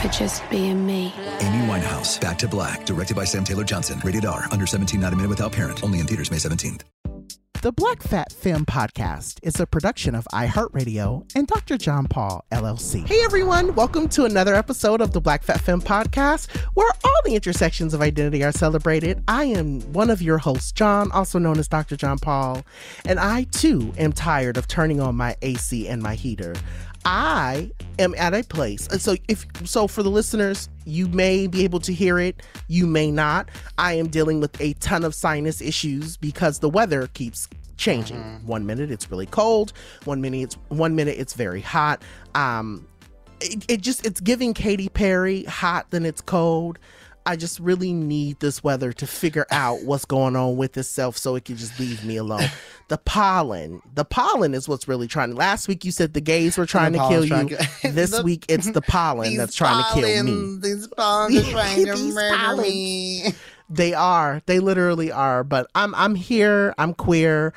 for just being me. Amy Winehouse, Back to Black, directed by Sam Taylor Johnson. Rated R, under 17, not a minute without parent. Only in theaters May 17th. The Black Fat Femme podcast is a production of iHeartRadio and Dr. Jon Paul LLC. Hey everyone, welcome to another episode of the Black Fat Femme podcast, where all the intersections of identity are celebrated. I am one of your hosts, Jon, also known as Dr. Jon Paul, and I too am tired of turning on my AC and my heater. I am at a place. So if so for the listeners, you may be able to hear it, you may not. I am dealing with a ton of sinus issues because the weather keeps changing. Mm-hmm. One minute it's really cold, one minute it's one minute it's very hot. Um it, it just it's giving Katy Perry hot then it's cold. I just really need this weather to figure out what's going on with itself so it can just leave me alone. the pollen, the pollen is what's really trying. Last week you said the gays were trying to kill you. To, this the, week it's the pollen that's trying pollen, to kill me. These pollen are trying to murder me. They are. They literally are. But I'm I'm here. I'm queer.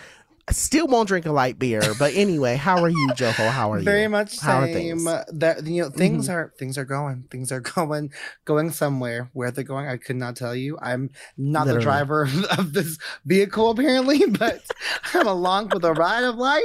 Still won't drink a light beer, but anyway, how are you, Joho? How are you? Very much how same. Are? That you know, things mm-hmm. are things are going. Things are going going somewhere. Where they're going, I could not tell you. I'm not Literally. the driver of, this vehicle apparently, but I'm along for the ride of life.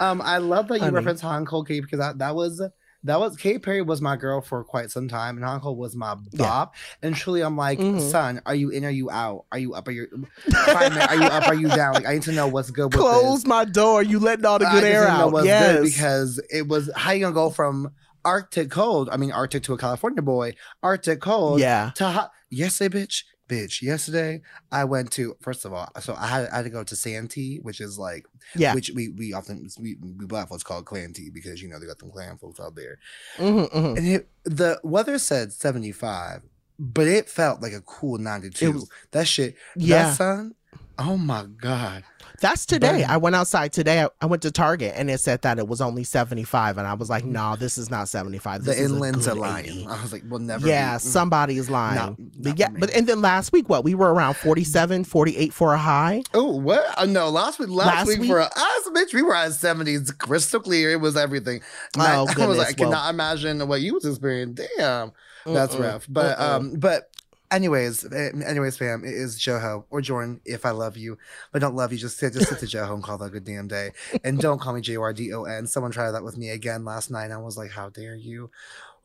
Um, I love that you Honey. reference Han Cold Cape because that, that was that was Katy Perry was my girl for quite some time, and Uncle was my bop. Yeah. And truly, I'm like, mm-hmm. son, are you in? Are you out? Are you up? Are you? are you up? Are you down? Like, I need to know what's good. Close this. my door. You letting all the good I air out. yes, because it was how you gonna go from Arctic cold. I mean, Arctic to a California boy. Arctic cold. Yeah. To hot. Yes, a bitch bitch. Yesterday, I went to first of all, so I had, I had to go to Santee, which is like, yeah, which we we often we, we black folks call clan tea because you know they got them clan folks out there. Mm-hmm, mm-hmm. And it, the weather said seventy five, but it felt like a cool ninety two. That shit, yeah, that sun. Oh my god, that's today. I went outside today. I, I, went to Target and it said that it was only 75. And I was like, no, this is not 75. This the inlands are lying. I was like, well, never. Yeah, be. somebody is lying. No, but yeah, but and then last week, what? We were around 47, 48 for a high. Oh, what? Uh, no, last week, last, last week, week, for us, bitch, we were at 70s, crystal clear. It was everything. Oh, I, I was like, I cannot imagine what you was experiencing. Damn. That's rough. But Mm-mm. um, but Anyways, eh, anyways, fam, it is Joho or Jordan. If I love you, but don't love you, just sit, just sit to Joho and call that a good damn day, and don't call me J O R D O N. Someone tried that with me again last night. I was like, how dare you?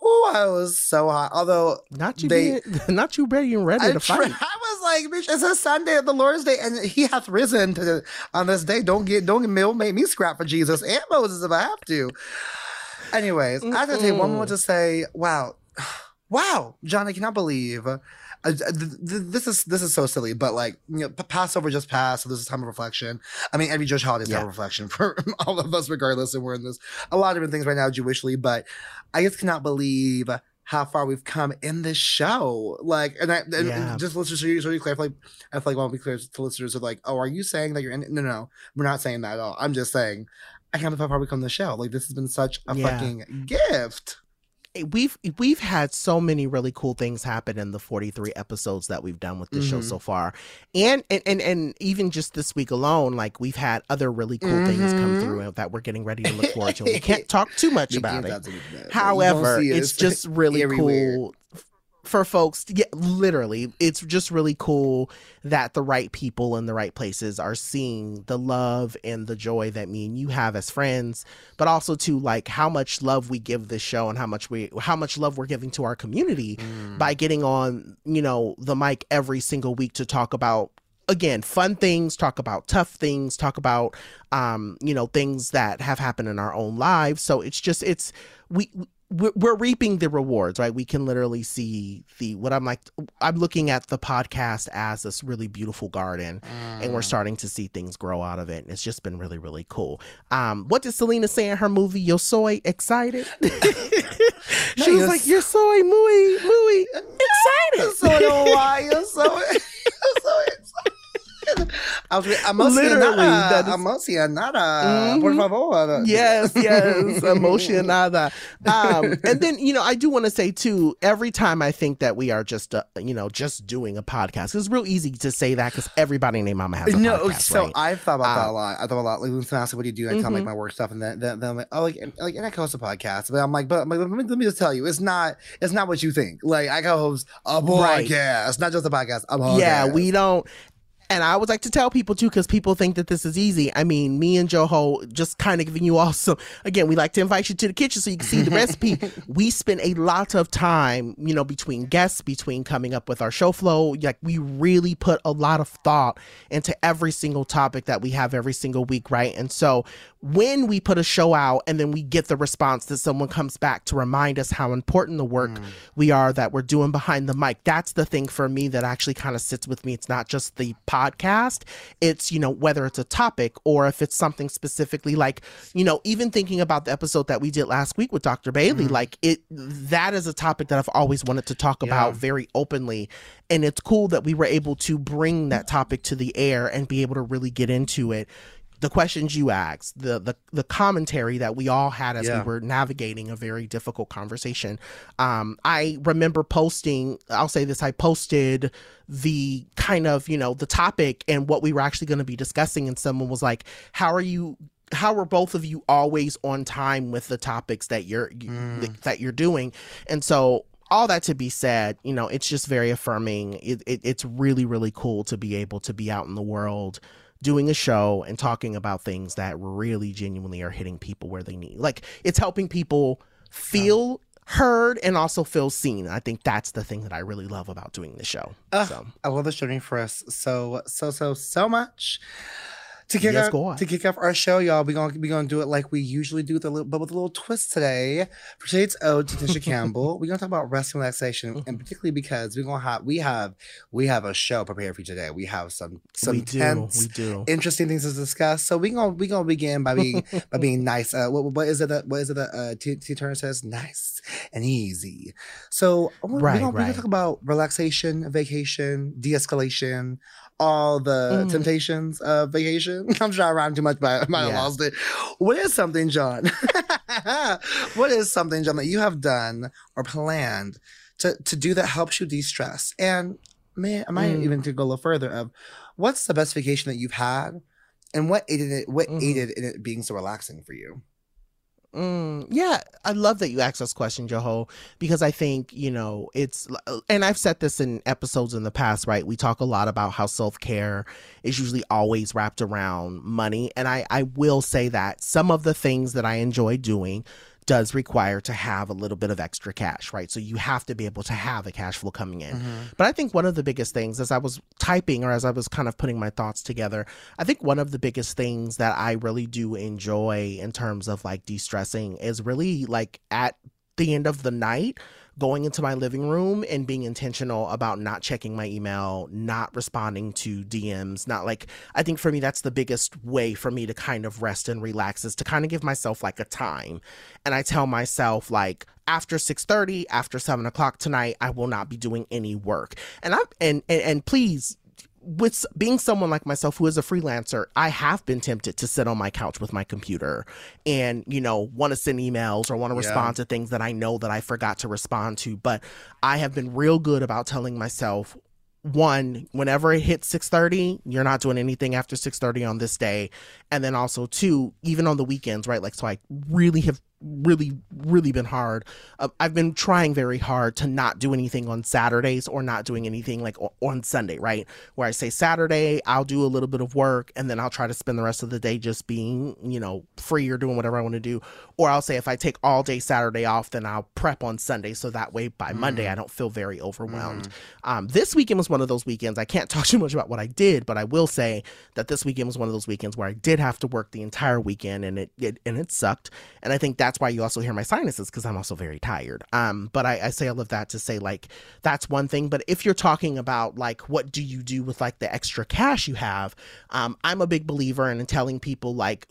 Oh, I was so hot. Although not you, they, being, not you ready and ready I to fight. I was like, bitch, it's a Sunday, of the Lord's day, and He hath risen to, on this day. Don't get, don't make me scrap for Jesus and Moses if I have to. Anyways, Mm-mm. I have to take one more to say, wow, wow, John, I cannot believe uh, th- th- this is this is so silly, but like you know, Passover just passed, so this is time of reflection. I mean, every Jewish holiday is time of reflection for all of us, regardless, and we're in this a lot of different things right now Jewishly. But I just cannot believe how far we've come in this show. Like, and I and, Yeah. just listeners, so you, so you clear, I feel like I feel like I want to be clear to listeners of like, oh, are you saying that you're in? No, no, no, we're not saying that at all. I'm just saying. I can't believe how far we've come in the show. Like this has been such a Yeah. fucking gift. We've we've had so many really cool things happen in the 43 episodes that we've done with the show Mhm. so far and, and and and even just this week alone like we've had other really cool things come Mhm. through that we're getting ready to look forward to we can't talk too much about it talk too much about it, but however it's just really everywhere. cool for folks to get literally it's just really cool that the right people in the right places are seeing the love and the joy that me and you have as friends but also to like how much love we give this show and how much we how much love we're giving to our community Mm. by getting on you know the mic every single week to talk about again fun things talk about tough things talk about um you know things that have happened in our own lives so it's just it's we we're, we're reaping the rewards right? We can literally see the what i'm like i'm looking at the podcast as this really beautiful garden and we're starting to see things grow out of it and it's just been really really cool. Um what did selena say in her movie yo soy excited? No, was like you're soy muy muy excited so I why you're so. I was that emocionada, is- emocionada, por Mhm. favor. yes, yes, emocionada. Um, and then you know, I do want to say too. Every time I think that we are just, uh, you know, just doing a podcast, it's real easy to say that because everybody named Mama has a no, podcast, so right? I've thought about that Uh, a lot. I thought a lot. Like when someone asks, "What do you do?" I tell them like my work stuff, and then, then, then I'm like, "Oh, like, and- like, and I host a podcast." But I'm like, "But I'm like, let, me, let me just tell you, it's not, it's not what you think. Like, I co-host a Right. podcast, not just a podcast. A podcast. Yeah, we don't. And I would like to tell people too, because people think that this is easy. I mean, me and Joho just kind of giving you all some. Again, we like to invite you to the kitchen so you can see the recipe. We spend a lot of time, you know, between guests, between coming up with our show flow. Like we really put a lot of thought into every single topic that we have every single week, right? And so when we put a show out and then we get the response that someone comes back to remind us how important the work mm. we are that we're doing behind the mic that's the thing for me that actually kind of sits with me. It's not just the podcast. It's you know whether it's a topic or if it's something specifically like you know even thinking about the episode that we did last week with dr bailey mm-hmm. like it that is a topic that i've always wanted to talk about very openly. And it's cool that we were able to bring that topic to the air and be able to really get into it the questions you asked, the the the commentary that we all had as Yeah. we were navigating a very difficult conversation. Um, I remember posting. I'll say this: I posted the kind of you know the topic and what we were actually going to be discussing, and someone was like, "How are you?" How are both of you always on time with the topics that you're you, that you're doing? And so all that to be said, you know, it's just very affirming. It, it, it's really, really cool to be able to be out in the world doing a show and talking about things that really genuinely are hitting people where they need. Like it's helping people feel heard and also feel seen. I think that's the thing that I really love about doing the show. Ugh, so I love this journey for us so so so so much. To kick Yes, off, go on. to kick off our show, y'all, we gonna we gonna do it like we usually do, with a little, but with a little twist today. For today's ode to Tisha Campbell, we're gonna talk about rest and relaxation, and particularly because we're gonna have we have we have a show prepared for you today. We have some some we do, tense, we do. interesting things to discuss. So we gonna we gonna begin by being by being nice. Uh, what, what is it? That, what is it that uh, T, T Turner says? Nice and easy. So we're, Right, we're, gonna, we're gonna talk about relaxation, vacation, de-escalation, all the Mm. temptations of vacation. I'm trying to rhyme too much, but I might have Yeah. lost it. What is something, Jon? what is something, Jon, that you have done or planned to to do that helps you de-stress? And man, I might Mm. even to go a little further of what's the best vacation that you've had, and what aided it? What Mhm. aided in it being so relaxing for you? Mm, yeah, I love that you asked this question, Joho, because I think, you know, it's, and I've said this in episodes in the past, right? We talk a lot about how self care is usually always wrapped around money. And I, I will say that some of the things that I enjoy doing does require to have a little bit of extra cash, right? So you have to be able to have a cash flow coming in. Mm-hmm. But I think one of the biggest things, as I was typing or as I was kind of putting my thoughts together, I think one of the biggest things that I really do enjoy in terms of like de stressing is really like at the end of the night going into my living room and being intentional about not checking my email, not responding to DMs, not like I think for me that's the biggest way for me to kind of rest and relax is to kind of give myself like a time. And I tell myself like after 6.30 after 7 o'clock tonight i will not be doing any work and i'm and and, and please with being someone like myself who is a freelancer, I have been tempted to sit on my couch with my computer and, you know, want to send emails or want to yeah. respond to things that I know that I forgot to respond to. But I have been real good about telling myself, one, whenever it hits 6:30, you're not doing anything after 6:30 on this day. And then also two, even on the weekends, right? Like so I really have really really been hard. Uh, i've been trying very hard to not do anything on saturdays or not doing anything like on sunday right? Where i say saturday i'll do a little bit of work and then i'll try to spend the rest of the day just being you know free or doing whatever i want to do or i'll say if i take all day saturday off then i'll prep on sunday so that way by mm. monday i don't feel very overwhelmed mm. um, this weekend was one of those weekends i can't talk too much about what i did but i will say that this weekend was one of those weekends where i did have to work the entire weekend and it, it and it sucked and i think that's why you also hear my sinuses because I'm also very tired. Um, but I, I say all of that to say like that's one thing. But if you're talking about like what do you do with like the extra cash you have, um, I'm a big believer in telling people like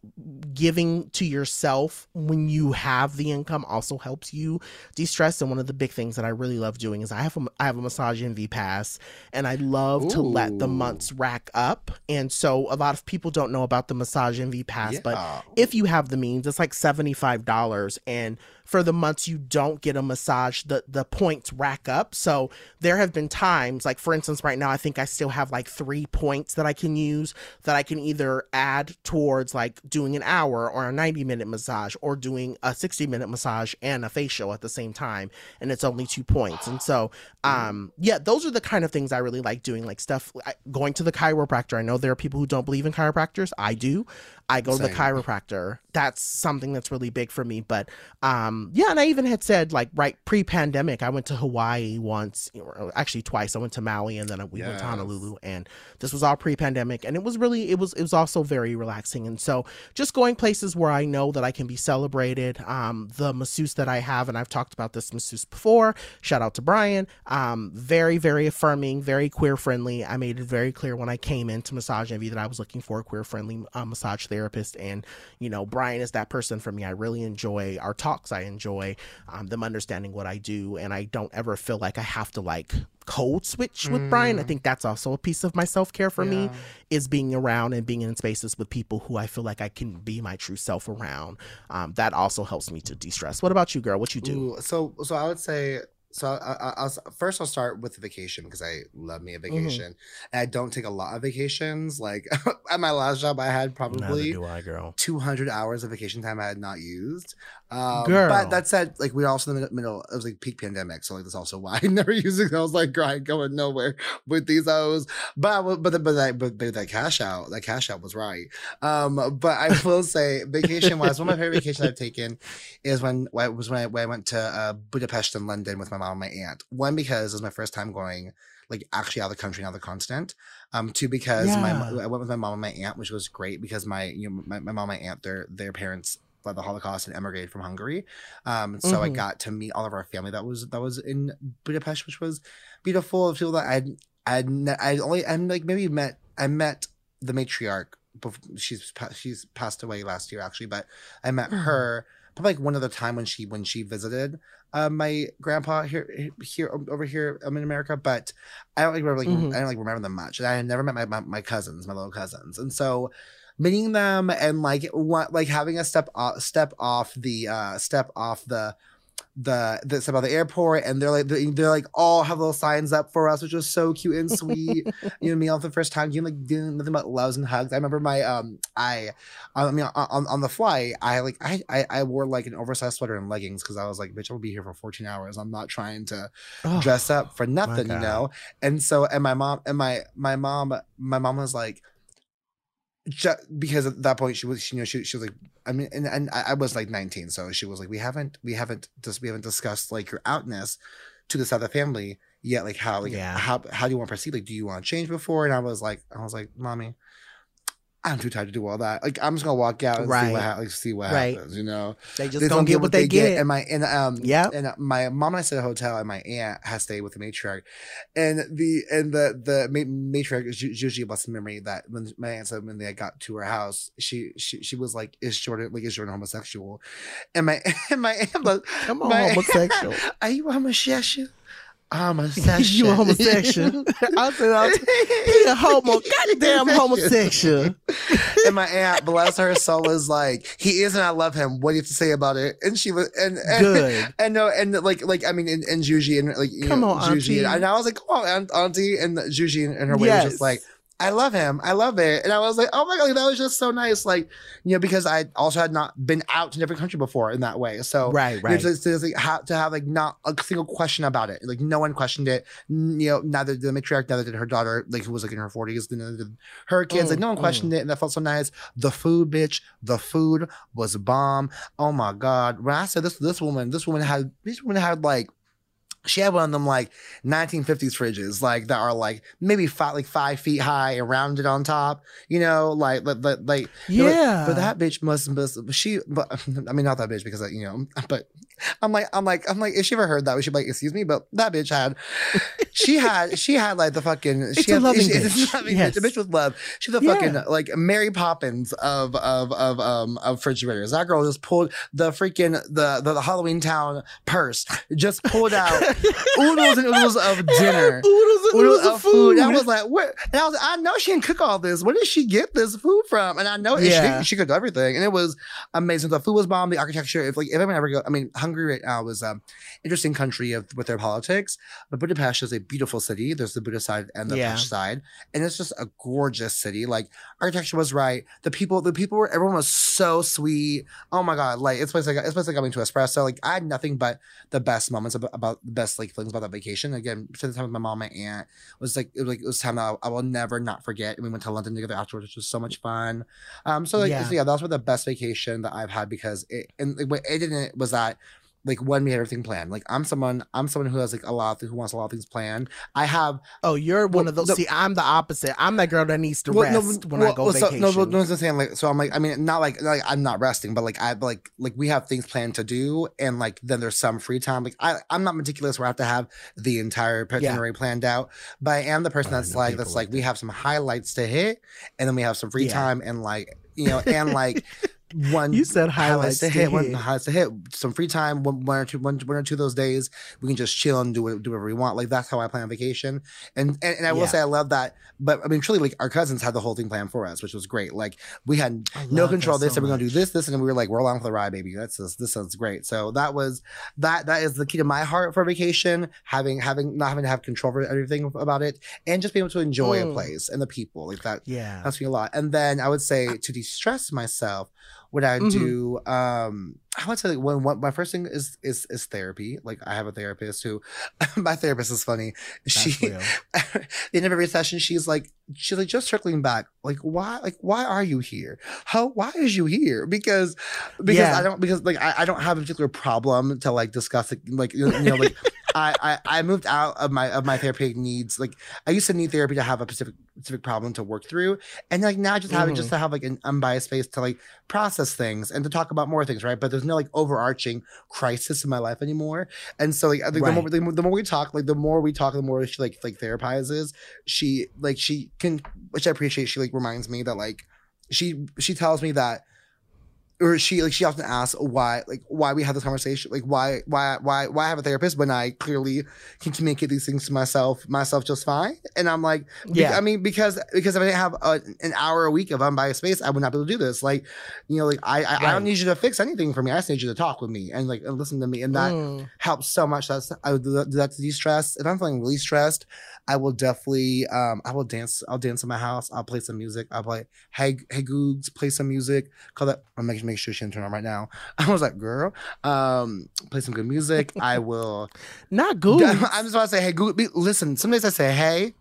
giving to yourself when you have the income also helps you de-stress. And one of the big things that I really love doing is I have a, I have a massage envy pass, and I love Ooh. to let the months rack up. And so a lot of people don't know about the massage envy pass, yeah. but if you have the means, it's like seventy five dollars dollars and for the months you don't get a massage, the the points rack up. So there have been times, like for instance, right now I think I still have like three points that I can use that I can either add towards like doing an hour or a 90 minute massage or doing a 60 minute massage and a facial at the same time. And it's only two points. And so um yeah, those are the kind of things I really like doing, like stuff going to the chiropractor. I know there are people who don't believe in chiropractors. I do. I go Same. to the chiropractor. That's something that's really big for me. But um, yeah, and I even had said like right pre-pandemic, I went to Hawaii once, or actually twice. I went to Maui and then we yes. went to Honolulu, and this was all pre-pandemic, and it was really it was it was also very relaxing. And so just going places where I know that I can be celebrated. Um, the masseuse that I have, and I've talked about this masseuse before. Shout out to Brian. Um, very very affirming, very queer friendly. I made it very clear when I came into Massage Envy that I was looking for a queer friendly uh, massage therapist therapist. And, you know, Brian is that person for me. I really enjoy our talks. I enjoy um, them understanding what I do. And I don't ever feel like I have to like code switch with mm. Brian. I mm. think that's also a piece of my self care for yeah. me is being around and being in spaces with people who I feel like I can be my true self around. Um, that also helps me to de stress. What about you, girl? What you do? Ooh, so, so I would say so I, will first I'll start with the vacation because I love me a mm-hmm. vacation. Mm-hmm. And I don't take a lot of vacations. Like at my last job, I had probably I, girl. 200 hours of vacation time I had not used. Um, girl. But that said, like we were also in the middle. It was like peak pandemic, so like that's also why I never using. I was like, grind going nowhere with these O's. But but but that but, but that cash out, that cash out was right. Um, but I will say, vacation wise, one of my favorite vacations I've taken is when was when I, when I went to uh, Budapest and London with my mom and my aunt. One because it was my first time going like actually out of the country, out of the continent. Um, two because yeah. my I went with my mom and my aunt, which was great because my you know my, my mom and my aunt their their parents fled the Holocaust and emigrated from Hungary. Um, so mm-hmm. I got to meet all of our family that was that was in Budapest, which was beautiful. People that I'd I'd I only and like maybe met I met the matriarch. She's she's passed away last year actually, but I met mm-hmm. her probably like one other time when she when she visited uh, my grandpa here here over here um, in America, but I don't like remember like mm-hmm. I don't like remember them much. And I had never met my, my, my cousins, my little cousins, and so meeting them and like what like having a step off step off the uh step off the the this about the airport and they're like they're, they're, like all have little signs up for us which was so cute and sweet. You know me on the first time you like doing nothing but loves and hugs. I remember my um i i mean on, on the flight i like I, I i wore like an oversized sweater and leggings because i was like bitch i'll be here for 14 hours. I'm not trying to oh, dress up for nothing you know? And so and my mom and my my mom my mom was like because at that point she was she, you know she, she was like I mean and, and I was like 19 so she was like we haven't we haven't just we haven't discussed like your outness to this other family yet like how like yeah. how how do you want to proceed like do you want to change before and I was like I was like mommy I'm too tired to do all that. Like I'm just gonna walk out and see what ha- like see what Right. happens. You know, They just They gonna get what they get. And my and um yeah, and my mom and I stayed at a hotel, and my aunt has stayed with the matriarch, and the and the the ma- matriarch is usually a blessed memory that when my aunt said when they got to her house, she she she was like, "Is Jordan like is Jordan homosexual?" And my and my aunt was, Come on, my- homosexual. Are you homosexual? Homosexual. you a homosexual? I said, I was- he a homo, goddamn homosexual. and my aunt, bless her soul, is like, he is, and I love him. What do you have to say about it? And she was, and, and Good. and no, and like, like I mean, and, and Juji, and like, you Come know, on, Juji, auntie. and I was like, come on, aunt- auntie, and Juji, and, and her way was just like. I love him. I love it. And I was like, oh my God, that was just so nice. Like, you know, because I also had not been out to different country before in that way. So, Right, you know, right. to, to, like, have, to have like not a single question about it. Like, no one questioned it. N- You know, neither did the matriarch, neither did her daughter, like, who was like in her 40s, neither did her kids. like, no one Mm, questioned it. And that felt so nice. The food, bitch, the food was bomb. Oh my God. When I said this, this woman, this woman had, this woman had like, she had one of them like 1950s fridges, like that are like maybe five, like five feet high and rounded on top. You know, like like like, like Yeah. But that bitch must must she. But I mean, not that bitch because you know. But I'm like I'm like I'm like if she ever heard that, we should be like excuse me. But that bitch had, she had she had like the fucking. It's she a had, loving she- bitch. Loving Yes. bitch. The bitch with love. She's the Yeah. fucking like Mary Poppins of of of um of refrigerators. That girl just pulled the freaking the the, the Halloween Town purse. Just pulled out oodles and oodles of dinner. Oodles and Oodles oodles of of food. I was like, what? And I was, I know she didn't cook all this. Where did she get this food from? And I know Yeah. she, she cooked everything, and it was amazing. The food was bomb. The architecture. If like if anyone ever go, I mean, Hungary right now is um interesting country of with their politics. But Budapest is a beautiful city. There's the Buddhist side and the Yeah. Pest side, and it's just a gorgeous city. Like architecture was right. The people, the people were everyone was so sweet. Oh my god, like it's place like it's place like coming to espresso. Like I had nothing but the best moments about, about the best like feelings about that vacation. Again, spent the time with my mom, my aunt. It was like it was like it was time that I, I will never not forget. And we went to London together afterwards, which was so much fun. Um, so like Yeah. so yeah, that was the best vacation that I've had because it and like, what it didn't was that like when we had everything planned. Like I'm someone I'm someone who has like a lot of, who wants a lot of things planned. I have Oh, you're one Well, of those. the- See, I'm the opposite. I'm that girl that needs to Well, no, rest when I go well, so, vacation. no, no, no, I'm saying like so. I'm like, I mean, not like like I'm not resting, but like I like like we have things planned to do, and like then there's some free time. Like I, I'm not meticulous where I have to have the entire itinerary planned out, but I am the person that's like that's like like we have some highlights to hit, and then we have some free Yeah. time, and like you know, and like. One You said highlights to hit, one hit. highlights to hit. Some free time, one, one or two, one, one or two of those days, we can just chill and do what, do whatever we want. Like that's how I plan vacation. And and, and I will Yeah. say I love that. But I mean, truly, like our cousins had the whole thing planned for us, which was great. Like we had no control this, so and we're gonna do this, this, and then we were like, we're along for the ride, baby. That's this, this sounds great. So that was that. That is the key to my heart for vacation. Having having not having to have control over everything about it, and just being able to enjoy a Mm. place and the people like that. Yeah. that's me a lot. And then I would say to de-stress myself, what I Mhm. do, um, I would say like one, one my first thing is is is therapy. Like I have a therapist who my therapist is funny. She real. the end of every session, she's like, she's like, just circling back, like, why, like, why are you here? How, why is you here? Because, because Yeah. I don't, because like, I, I don't have a particular problem to like discuss it, like, you know, like, I, I, I moved out of my, of my therapeutic needs. Like, I used to need therapy to have a specific, specific problem to work through, and like now, just having Mm-hmm. just to have like an unbiased space to like process things and to talk about more things, right? But there's no like overarching crisis in my life anymore, and so like I think the more, the more the more we talk, like the more we talk, the more she like like therapizes. She like she can, which I appreciate. She like reminds me that like she she tells me that, or she like she often asks why like why we have this conversation, like why why why why I have a therapist when I clearly can communicate these things to myself myself just fine. And I'm like, Yeah. I mean because because if I didn't have a, an hour a week of unbiased space, I would not be able to do this. Like you know like I I, I don't need you to fix anything for me. I just need you to talk with me and like and listen to me and that Mm. helps so much. That's I would do that, do that to de-stress. If I'm feeling really stressed, I will definitely um I will dance. I'll dance in my house. I'll play some music. I'll play hey hey Googs, play some music. Call that I'm making make sure she didn't turn on right now. I was like, girl, um, play some good music. I will Not good. I'm just about to say, hey Google, listen, some days I say, hey,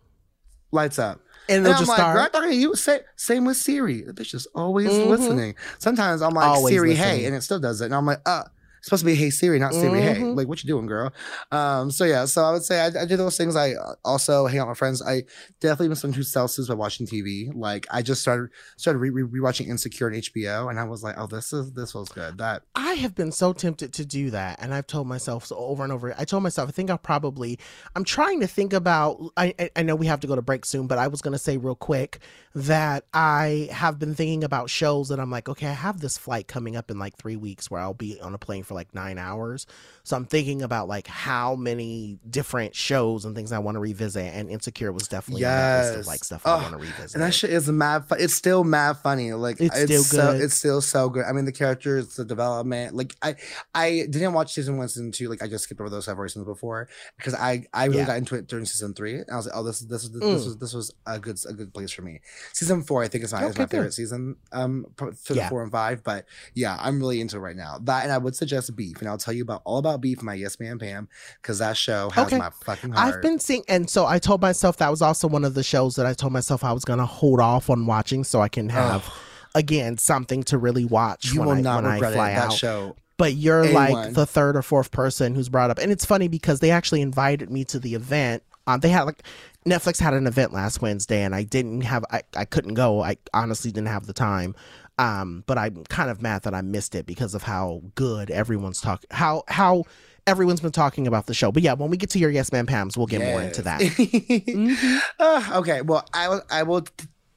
lights up. and And they'll I'm just like, girl, start. I'm talking to you. Say, same with Siri. The bitch is always Mhm. listening. Sometimes I'm like, Always Siri, listening. hey, and it still does it. And I'm like, uh, supposed to be Hey Siri, not Siri. Hey, Mhm. like what you doing, girl? Um, so yeah, so I would say I, I do those things. I uh, also hang out with friends. I definitely miss some two Celsius by watching TV. Like I just started started re- re- rewatching Insecure on HBO, and I was like, oh, this is this was good. That I have been so tempted to do that, and I've told myself so over and over. I told myself, I think I'll probably. I'm trying to think about. I I- I know we have to go to break soon, but I was going to say real quick that I have been thinking about shows that I'm like, okay, I have this flight coming up in like three weeks where I'll be on a plane for like nine hours. So I'm thinking about like how many different shows and things I want to revisit, and Insecure was definitely list of like stuff I Oh, want to revisit. and that shit is mad. Fu- it's still mad funny. Like It's still so, good. It's still so good. I mean, the characters, the development. Like I, I didn't watch season one, season two. Like I just skipped over those several seasons before because I, I really Yeah. got into it during season three. And I was like, oh, this, this, this, Mm. this was, this was a good, a good place for me. Season four, I think is my, is my favorite season. Um, through Yeah. four and five. But yeah, I'm really into it right now. That and I would suggest Beef, and I'll tell you about all about Beef my Yes Man Pam because that show has Okay. my fucking heart. I've been seeing, and so I told myself that was also one of the shows that I told myself I was to hold off on watching so I can have, again, something to really watch you when, will I, not when I regret fly it. That out. show. But you're like A1. the third or fourth person who's brought up, and it's funny because they actually invited me to the event. Um, they had like Netflix had an event last Wednesday, and I didn't have, I, I couldn't go. I honestly didn't have the time. Um, but I'm kind of mad that I missed it because of how good everyone's talking, how how everyone's been talking about the show. But yeah, when we get to your Yes Man Pams, we'll get more into that. that. okay, well, I will. I will.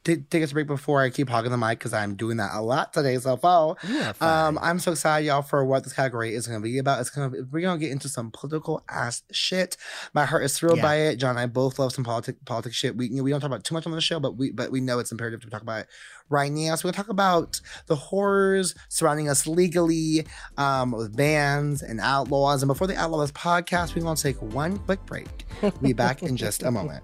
T- take us a break before I keep hogging the mic because I'm doing that a lot today. So, follow. Yeah. Um, I'm so excited, y'all, for what this category is going to be about. It's going to we're going to get into some political ass shit. My heart is thrilled Yeah. by it. John and I both love some politic politics shit. We you know, we don't talk about too much on the show, but we but we know it's imperative to talk about it right now. So we're going to talk about the horrors surrounding us legally, um, with bans and outlaws. And before the Outlaws podcast, we're going to take one quick break. We'll be back in just a moment.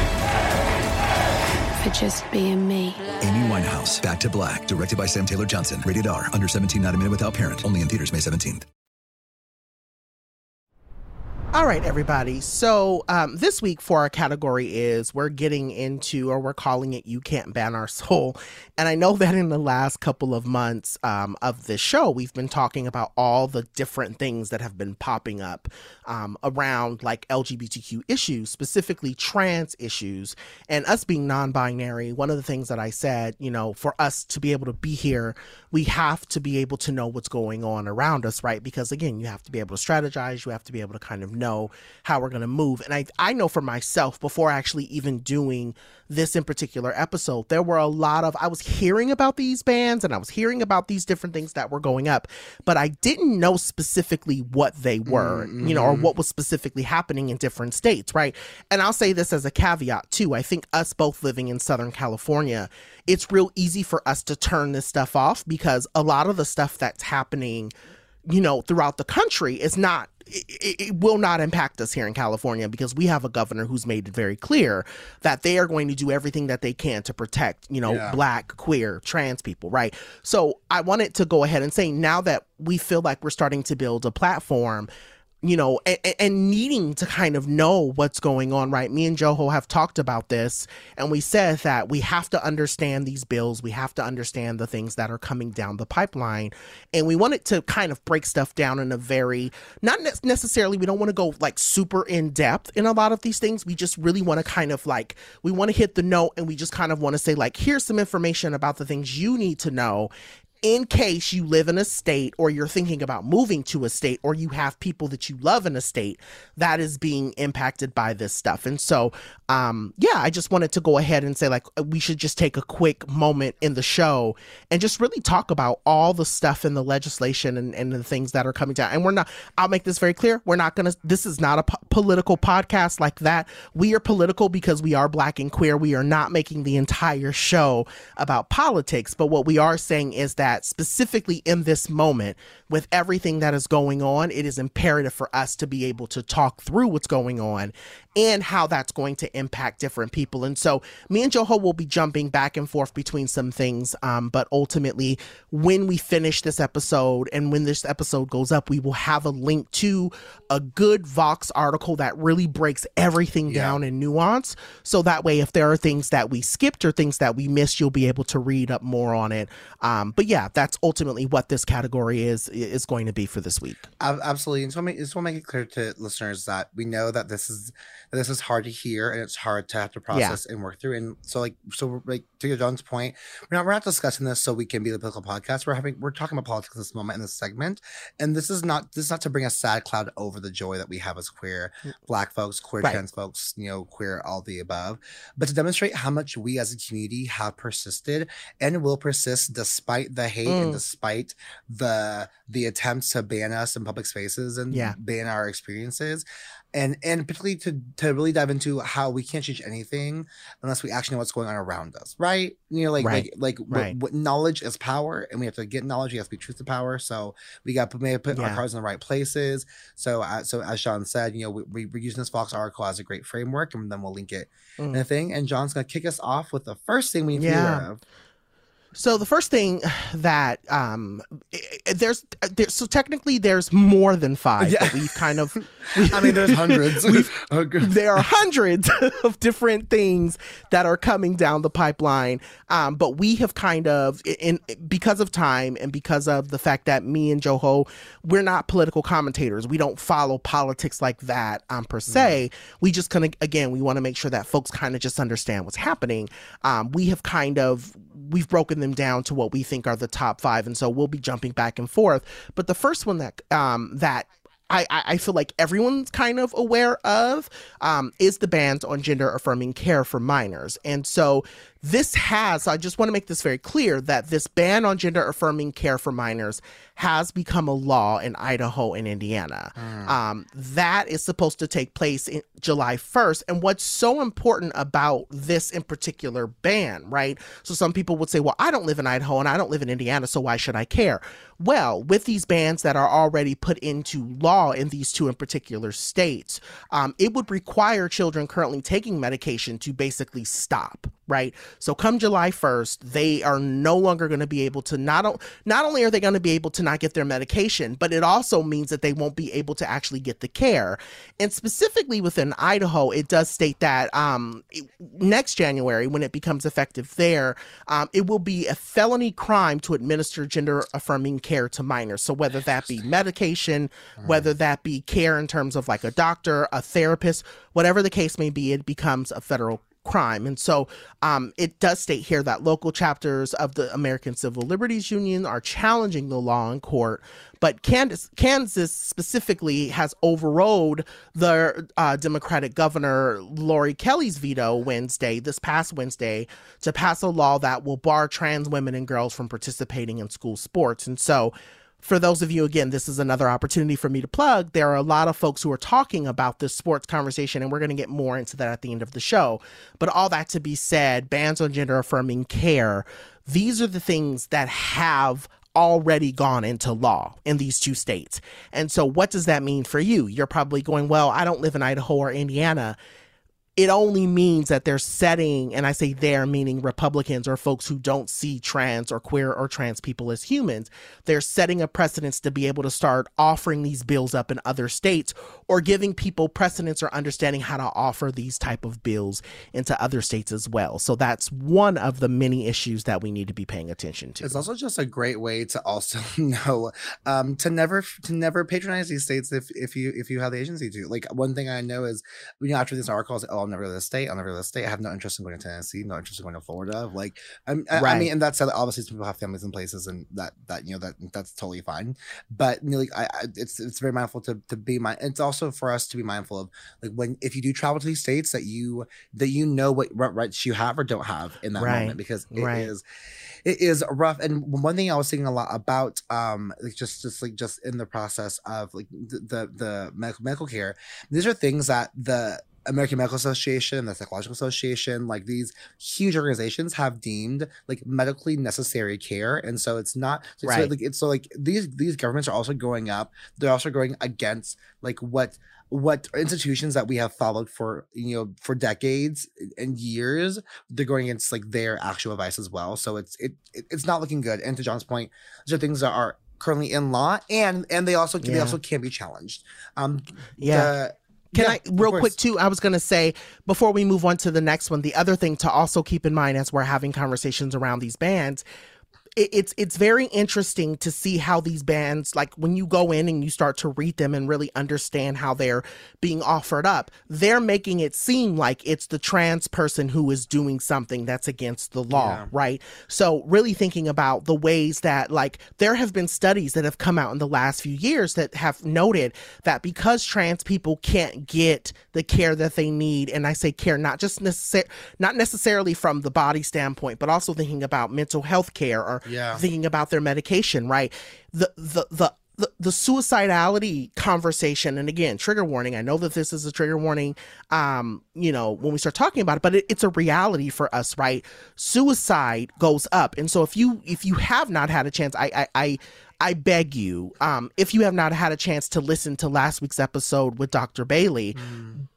for just being me. Amy Winehouse, Back to Black, directed by Sam Taylor Johnson. Rated R, under 17, not a minute without parent. Only in theaters May 17th. All right, everybody. So um, this week for our category is we're getting into, or we're calling it "You Can't Ban Our Soul." And I know that in the last couple of months um, of this show, we've been talking about all the different things that have been popping up um, around like LGBTQ issues, specifically trans issues, and us being non-binary. One of the things that I said, you know, for us to be able to be here, we have to be able to know what's going on around us, right? Because again, you have to be able to strategize. You have to be able to kind of know how we're going to move. And I, I know for myself, before actually even doing this in particular episode, there were a lot of, I was hearing about these bans and I was hearing about these different things that were going up, but I didn't know specifically what they were, mm-hmm. you know, or what was specifically happening in different states, right? And I'll say this as a caveat too. I think us both living in Southern California, it's real easy for us to turn this stuff off because a lot of the stuff that's happening you know, throughout the country is not it, it, will not impact us here in California because we have a governor who's made it very clear that they are going to do everything that they can to protect, you know, yeah. black, queer, trans people, right? So I wanted to go ahead and say now that we feel like we're starting to build a platform you know, and, and, needing to kind of know what's going on, right? Me and Joho have talked about this, and we said that we have to understand these bills. We have to understand the things that are coming down the pipeline. And we wanted to kind of break stuff down in a very, not necessarily, we don't want to go like super in depth in a lot of these things. We just really want to kind of like, we want to hit the note and we just kind of want to say, like, here's some information about the things you need to know in case you live in a state or you're thinking about moving to a state or you have people that you love in a state that is being impacted by this stuff. And so, um, yeah, I just wanted to go ahead and say, like, we should just take a quick moment in the show and just really talk about all the stuff in the legislation and, and the things that are coming down. And we're not, I'll make this very clear. We're not going to, this is not a po- political podcast like that. We are political because we are black and queer. We are not making the entire show about politics. But what we are saying is that that specifically in this moment, with everything that is going on, it is imperative for us to be able to talk through what's going on and how that's going to impact different people. And so, me and Joho will be jumping back and forth between some things. Um, but ultimately, when we finish this episode and when this episode goes up, we will have a link to a good Vox article that really breaks everything yeah. down in nuance. So that way, if there are things that we skipped or things that we missed, you'll be able to read up more on it. Um, but yeah, that's ultimately what this category is is going to be for this week. Absolutely, and so I just want to make it clear to listeners that we know that this is this is hard to hear and it's hard to have to process yeah. and work through. And so, like, so like to your Jon's point, we're not we're not discussing this so we can be the political podcast. We're having we're talking about politics this moment in this segment, and this is not this is not to bring a sad cloud over the joy that we have as queer mm. black folks, queer right. trans folks, you know, queer all the above, but to demonstrate how much we as a community have persisted and will persist despite the hate mm. and despite the the attempts to ban us in public spaces and yeah. ban our experiences and and particularly to to really dive into how we can't change anything unless we actually know what's going on around us right you know like right. like like right. what, what, knowledge is power and we have to get knowledge we have to be truth to power so we got to put yeah. our cards in the right places so uh, so as sean said you know we, we're using this Vox article as a great framework and then we'll link it mm. in a thing and jon's gonna kick us off with the first thing we need yeah. to be aware of so the first thing that um there's there, so technically there's more than five. Yeah. we've kind of. We, I mean, there's hundreds. there are hundreds of different things that are coming down the pipeline. Um, but we have kind of in because of time and because of the fact that me and Joho, we're not political commentators. We don't follow politics like that um per se. Mm. We just kind of again we want to make sure that folks kind of just understand what's happening. Um, we have kind of we've broken them down to what we think are the top five, and so we'll be jumping back and forth. But the first one that um, that I, I feel like everyone's kind of aware of um, is the bans on gender affirming care for minors. And so this has, I just want to make this very clear that this ban on gender affirming care for minors has become a law in Idaho and Indiana. Mm. Um, that is supposed to take place in July 1st. And what's so important about this in particular ban, right? So some people would say, well, I don't live in Idaho and I don't live in Indiana, so why should I care? Well, with these bans that are already put into law in these two in particular states, um, it would require children currently taking medication to basically stop right? So come July 1st, they are no longer going to be able to not not only are they going to be able to not get their medication, but it also means that they won't be able to actually get the care. And specifically within Idaho, it does state that um, next January, when it becomes effective there, um, it will be a felony crime to administer gender affirming care to minors. So whether that be medication, whether that be care in terms of like a doctor, a therapist, whatever the case may be, it becomes a federal crime. And so um, it does state here that local chapters of the American Civil Liberties Union are challenging the law in court. But Kansas, Kansas specifically has overrode the uh, Democratic Governor Laura Kelly's veto Wednesday, this past Wednesday, to pass a law that will bar trans women and girls from participating in school sports. And so for those of you, again, this is another opportunity for me to plug. There are a lot of folks who are talking about this sports conversation, and we're going to get more into that at the end of the show. But all that to be said, bans on gender affirming care, these are the things that have already gone into law in these two states. And so, what does that mean for you? You're probably going, Well, I don't live in Idaho or Indiana it only means that they're setting, and I say they're meaning Republicans or folks who don't see trans or queer or trans people as humans. They're setting a precedence to be able to start offering these bills up in other states or giving people precedence or understanding how to offer these type of bills into other states as well. So that's one of the many issues that we need to be paying attention to. It's also just a great way to also know um, to never to never patronize these states if if you if you have the agency to. Like one thing I know is you know after this article, oh, I'll never go to the state. I'll never go to the state. I have no interest in going to Tennessee. No interest in going to Florida. Like, I'm, I, right. I mean, and that's obviously some people have families in places, and that that you know that that's totally fine. But you know, like, I, I, it's it's very mindful to to be my. It's also for us to be mindful of like when if you do travel to these states that you that you know what rights you have or don't have in that right. moment because it right. is it is rough. And one thing I was thinking a lot about, um, like just just like just in the process of like the the, the medical, medical care, these are things that the American Medical Association, the Psychological Association, like these huge organizations have deemed like medically necessary care, and so it's not so right. like it's so like these these governments are also going up. They're also going against like what what institutions that we have followed for you know for decades and years. They're going against like their actual advice as well. So it's it, it it's not looking good. And to Jon's point, these are things that are currently in law and and they also yeah. they also can be challenged um yeah the, can yeah, I real quick too? I was gonna say before we move on to the next one, the other thing to also keep in mind as we're having conversations around these bands it's it's very interesting to see how these bands like when you go in and you start to read them and really understand how they're being offered up they're making it seem like it's the trans person who is doing something that's against the law yeah. right so really thinking about the ways that like there have been studies that have come out in the last few years that have noted that because trans people can't get the care that they need and I say care not just necessar- not necessarily from the body standpoint but also thinking about mental health care or yeah. thinking about their medication, right? The the the the, the suicidality conversation and again trigger warning i know that this is a trigger warning um you know when we start talking about it but it, it's a reality for us right suicide goes up and so if you if you have not had a chance i i, I I beg you, um, if you have not had a chance to listen to last week's episode with Dr. Bailey, mm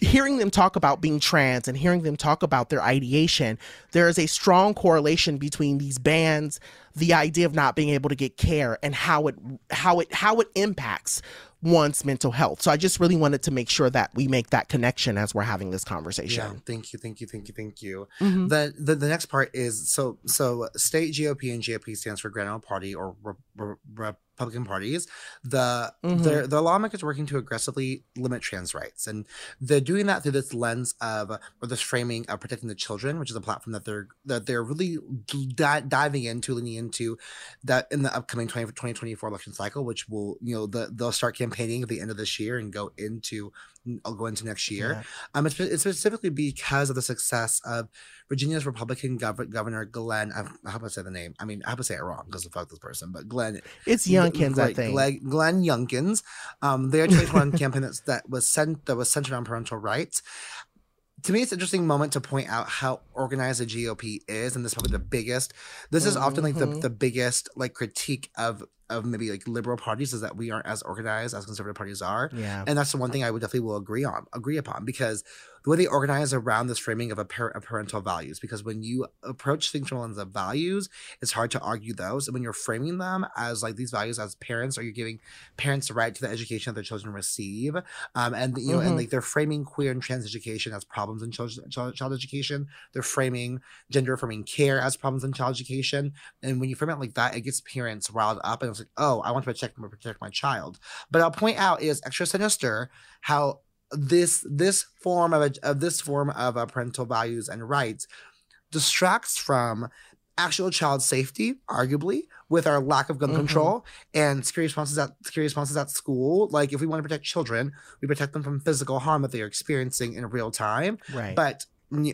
hearing them talk about being trans and hearing them talk about their ideation, there is a strong correlation between these bands, the idea of not being able to get care, and how it how it how it impacts one's mental health. So I just really wanted to make sure that we make that connection as we're having this conversation. Yeah, thank you, thank you, thank you, thank you. Mm-hmm. The, the the next part is so so state GOP and GOP stands for Grand Old Party or Republican parties, the mm-hmm. the the lawmakers working to aggressively limit trans rights, and they're doing that through this lens of or this framing of protecting the children, which is a platform that they're that they're really di- diving into, leaning into that in the upcoming 20, 2024 election cycle, which will you know the, they'll start campaigning at the end of this year and go into I'll go into next year. Yeah. Um, it's, it's, specifically because of the success of Virginia's Republican gov- Governor Glenn. I, I hope I say the name. I mean, I hope I say it wrong because the fuck this person, but Glenn. It's Youngkins, I think. Glenn, Glenn Youngkins. Um, their 2021 campaign that's, that was sent that was centered on parental rights to me, it's an interesting moment to point out how organized the GOP is, and this is probably the biggest. This is often like the, mm-hmm. the biggest like critique of of maybe like liberal parties is that we aren't as organized as conservative parties are. Yeah, and that's the one thing I would definitely will agree on, agree upon, because the way they organize around this framing of a, par- of parental values. Because when you approach things from lens of values, it's hard to argue those. And when you're framing them as like these values as parents, or you're giving parents the right to the education that their children receive, um, and you know, mm-hmm. and like they're framing queer and trans education as problems in child, child, child education. They're framing gender affirming care as problems in child education. And when you frame it like that, it gets parents riled up, and it's like, oh, I want to protect protect my child. But I'll point out is extra sinister how this this form of, a, of this form of a parental values and rights distracts from actual child safety, arguably, with our lack of gun mm-hmm. control and security responses at security responses at school. Like if we want to protect children, we protect them from physical harm that they are experiencing in real time. Right. But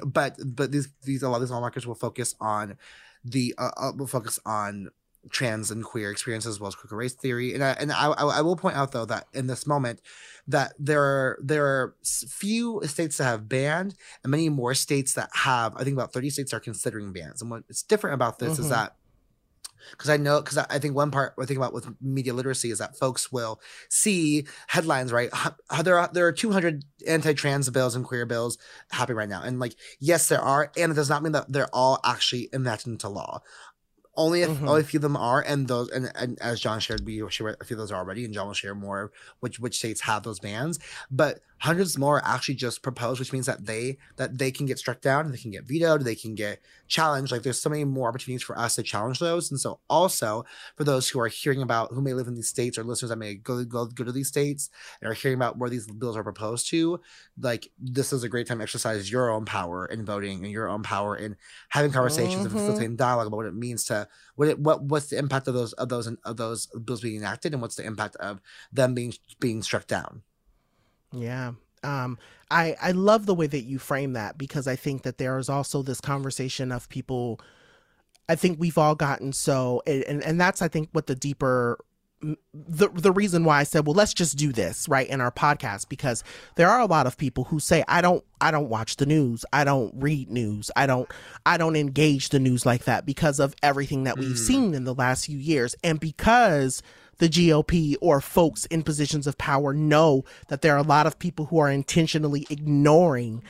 but but these these a lot of these lawmakers will focus on the uh, uh, will focus on trans and queer experiences as well as critical race theory. And I, and I, I will point out though that in this moment that there are there are few states that have banned and many more states that have. I think about thirty states are considering bans. And what's different about this mm-hmm. is that because I know because I think one part I think about with media literacy is that folks will see headlines right. There are there are 200 anti-trans bills and queer bills happening right now, and like yes, there are, and it does not mean that they're all actually enacted into law. Only if mm-hmm. only a few of them are, and those and, and as Jon shared, we share a few of those are already, and Jon will share more which which states have those bans. But hundreds more actually just proposed, which means that they that they can get struck down, they can get vetoed, they can get challenged. Like there's so many more opportunities for us to challenge those. And so also for those who are hearing about who may live in these states or listeners that may go go go to these states and are hearing about where these bills are proposed to, like this is a great time to exercise your own power in voting and your own power in having conversations mm-hmm. and facilitating dialogue about what it means to what it what what's the impact of those of those of those bills being enacted and what's the impact of them being being struck down. Yeah. Um, I I love the way that you frame that because I think that there is also this conversation of people. I think we've all gotten so, and and that's I think what the deeper the the reason why I said, well, let's just do this right in our podcast because there are a lot of people who say, I don't I don't watch the news, I don't read news, I don't I don't engage the news like that because of everything that we've mm. seen in the last few years, and because the GOP or folks in positions of power know that there are a lot of people who are intentionally ignoring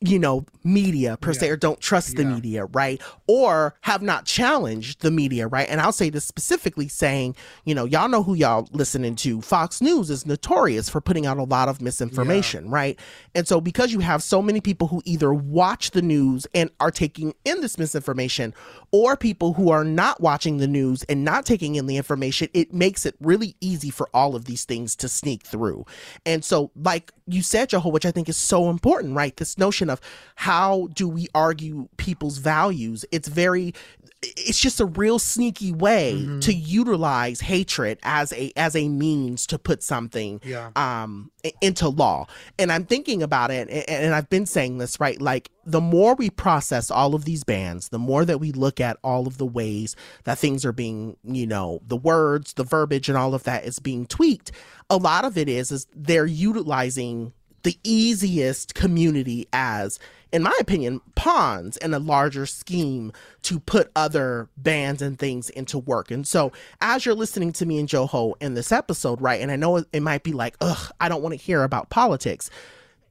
you know, media per yeah. se, or don't trust the yeah. media, right? Or have not challenged the media, right? And I'll say this specifically saying, you know, y'all know who y'all listening to. Fox News is notorious for putting out a lot of misinformation, yeah. right? And so because you have so many people who either watch the news and are taking in this misinformation, or people who are not watching the news and not taking in the information, it makes it really easy for all of these things to sneak through. And so, like you said, Joho, which I think is so important, right? This notion of how do we argue people's values? It's very it's just a real sneaky way mm-hmm. to utilize hatred as a as a means to put something yeah. um into law and i'm thinking about it and, and i've been saying this right like the more we process all of these bans the more that we look at all of the ways that things are being you know the words the verbiage and all of that is being tweaked a lot of it is is they're utilizing the easiest community as in my opinion, pawns in a larger scheme to put other bands and things into work. And so, as you're listening to me and Joho in this episode, right, and I know it, might be like, ugh, I don't want to hear about politics.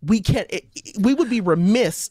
We can't, it, we would be remiss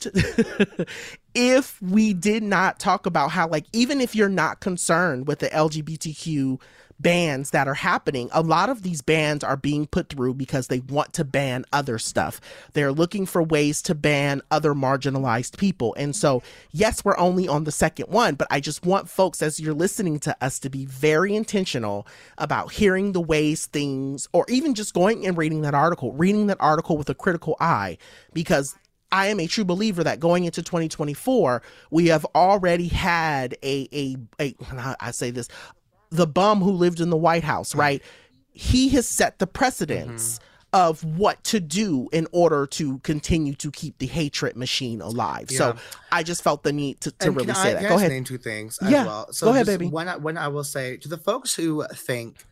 if we did not talk about how, like, even if you're not concerned with the LGBTQ bans that are happening, a lot of these bans are being put through because they want to ban other stuff. They're looking for ways to ban other marginalized people. And so, yes, we're only on the second one, but I just want folks, as you're listening to us, to be very intentional about hearing the ways things, or even just going and reading that article, reading that article with a critical eye, because I am a true believer that going into 2024, we have already had a a, a I say this the bum who lived in the White House, right? He has set the precedence. Mm-hmm. Of what to do in order to continue to keep the hatred machine alive. Yeah. So I just felt the need to, to really say I, that. Go ahead. Name two things yeah. as well. So Go ahead, baby. When I, when I will say to the folks who think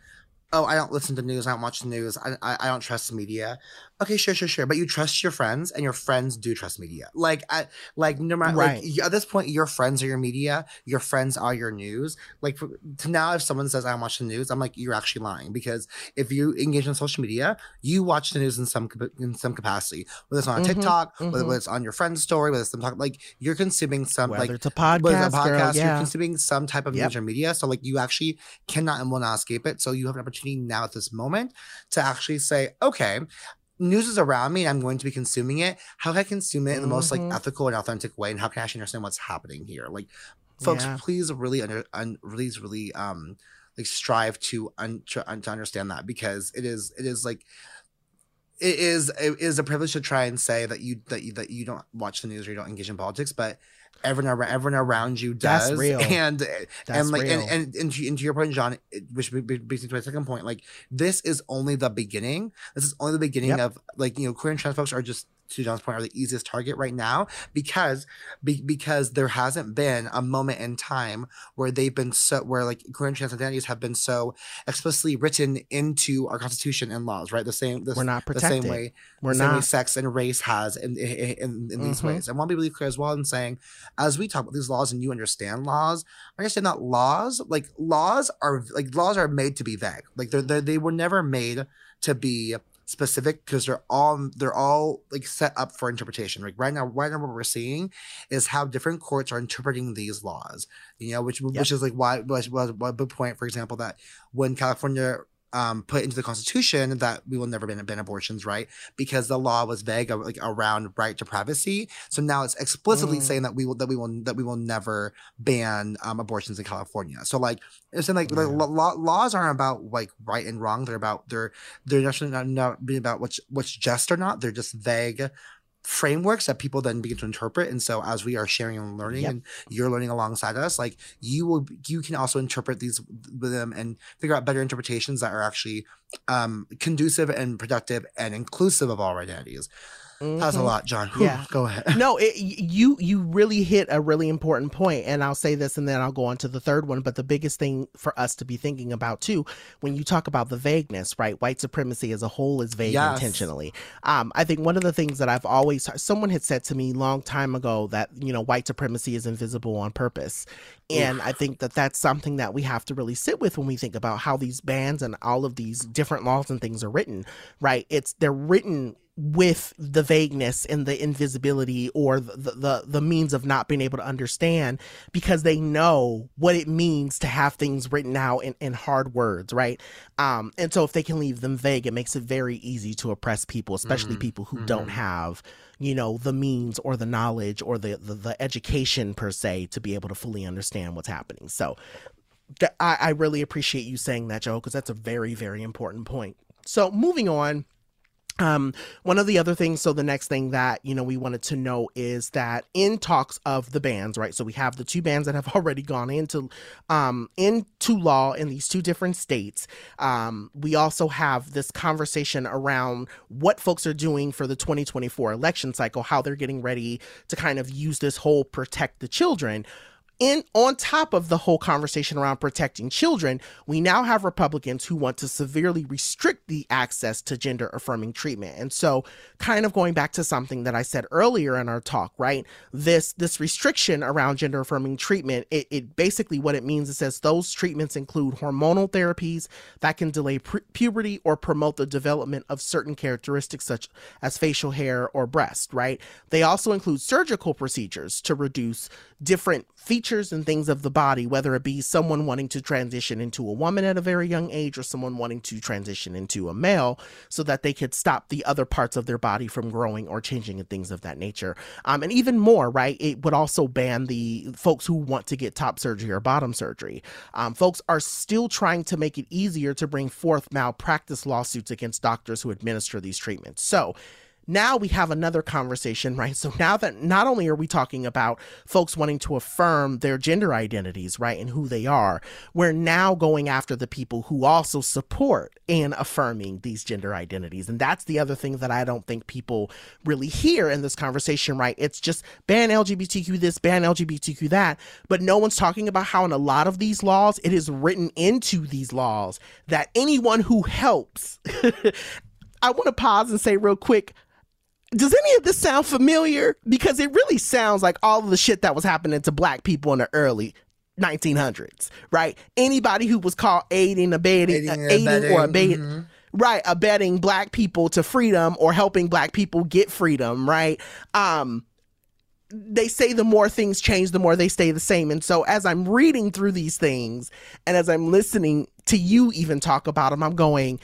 oh, I don't listen to news, I don't watch the news, I, I, I, don't trust the media okay, sure, sure, sure. But you trust your friends, and your friends do trust media. Like, I, like no matter right. like, at this point, your friends are your media. Your friends are your news. Like for, now, if someone says I watch the news, I'm like, you're actually lying because if you engage on social media, you watch the news in some in some capacity, whether it's on mm-hmm, TikTok, mm-hmm. whether it's on your friend's story, whether it's them talking, like you're consuming some whether like it's a podcast, whether it's a podcast, girl, yeah. you're consuming some type of yep. news or media. So like you actually cannot and will not escape it. So you have an opportunity now at this moment to actually say, okay, news is around me and I'm going to be consuming it. How can I consume it in the most like mm-hmm. ethical and authentic way? And how can I actually understand what's happening here? Like, folks, yeah. please really under, un, please really um like strive to un, to, un, to understand that because it is it is like it is it is a privilege to try and say that you that you that you don't watch the news or you don't engage in politics, but everyone around everyone around you does. That's real. And That's and like real. and, and and to, and to your point, Jon, which brings me to my second point, like this is only the beginning. This is only the beginning Yep. of like you know queer and trans folks are just to Jon's point are the easiest target right now because be, because there hasn't been a moment in time where they've been so where like queer and trans identities have been so explicitly written into our constitution and laws, right? The same the, We're not the same way We're the same way not. sex and race has in in, in, in these Mhm. ways. And to be really clear as well in saying, as we talk about these laws and you understand laws, I understand that laws, like laws are like laws are made to be vague. Like they're, they're they were never made to be specific because they're all they're all like set up for interpretation. Like right now, right now what we're seeing is how different courts are interpreting these laws. You know, which which is like why was was was the point, for example, that when California um, put into the Constitution that we will never ban, ban abortions, right? Because the law was vague, uh, like around right to privacy. So now it's explicitly Mm. saying that we will that we will that we will never ban um, abortions in California. So like it's saying like, like law, laws aren't about like right and wrong. They're about they're they're actually not not being about what's what's just or not. They're just vague frameworks that people then begin to interpret and so as we are sharing and learning Yep. and you're learning alongside us like you will you can also interpret these with them and figure out better interpretations that are actually um conducive and productive and inclusive of all identities that's a lot jon Whew, Yeah. go ahead no, it, you you really hit a really important point, and I'll say this, and then I'll go on to the third one. But the biggest thing for us to be thinking about too, when you talk about the vagueness, right? White supremacy as a whole is vague Yes. intentionally. Um, I think one of the things that I've always someone had said to me long time ago that you know white supremacy is invisible on purpose, and I think that that's something that we have to really sit with when we think about how these bans and all of these different laws and things are written, right? It's they're written with the vagueness and the invisibility or the, the the means of not being able to understand because they know what it means to have things written out in, in hard words right um and so if they can leave them vague it makes it very easy to oppress people especially Mhm. people who don't Mhm. have you know the means or the knowledge or the, the the education per se to be able to fully understand what's happening so I, I really appreciate you saying that joe because that's a very very important point so moving on um one of the other things so the next thing that you know we wanted to know is that in talks of the bans right so we have the two bans that have already gone into um into law in these two different states. Um we also have this conversation around what folks are doing for the 2024 election cycle how they're getting ready to kind of use this whole protect the children in on top of the whole conversation around protecting children, we now have Republicans who want to severely restrict the access to gender affirming treatment. And so, kind of going back to something that I said earlier in our talk, right? This this restriction around gender affirming treatment, it, it basically what it means it says those treatments include hormonal therapies that can delay pu- puberty or promote the development of certain characteristics such as facial hair or breast, right? They also include surgical procedures to reduce different features and things of the body, whether it be someone wanting to transition into a woman at a very young age or someone wanting to transition into a male so that they could stop the other parts of their body from growing or changing and things of that nature. Um, and even more, right? It would also ban the folks who want to get top surgery or bottom surgery. Um, folks are still trying to make it easier to bring forth malpractice lawsuits against doctors who administer these treatments. So, now we have another conversation, right? So now that not only are we talking about folks wanting to affirm their gender identities, right, and who they are, we're now going after the people who also support and affirming these gender identities. And that's the other thing that I don't think people really hear in this conversation, right? It's just ban LGBTQ this, ban LGBTQ that, but no one's talking about how in a lot of these laws, it is written into these laws that anyone who helps I want to pause and say real quick does any of this sound familiar? Because it really sounds like all of the shit that was happening to black people in the early 1900s, right? Anybody who was caught aiding, abetting, Aiding uh, aiding or abetting, mhm. right? Abetting black people to freedom or helping black people get freedom, right? Um, they say the more things change, the more they stay the same. And so as I'm reading through these things and as I'm listening to you even talk about them, I'm going,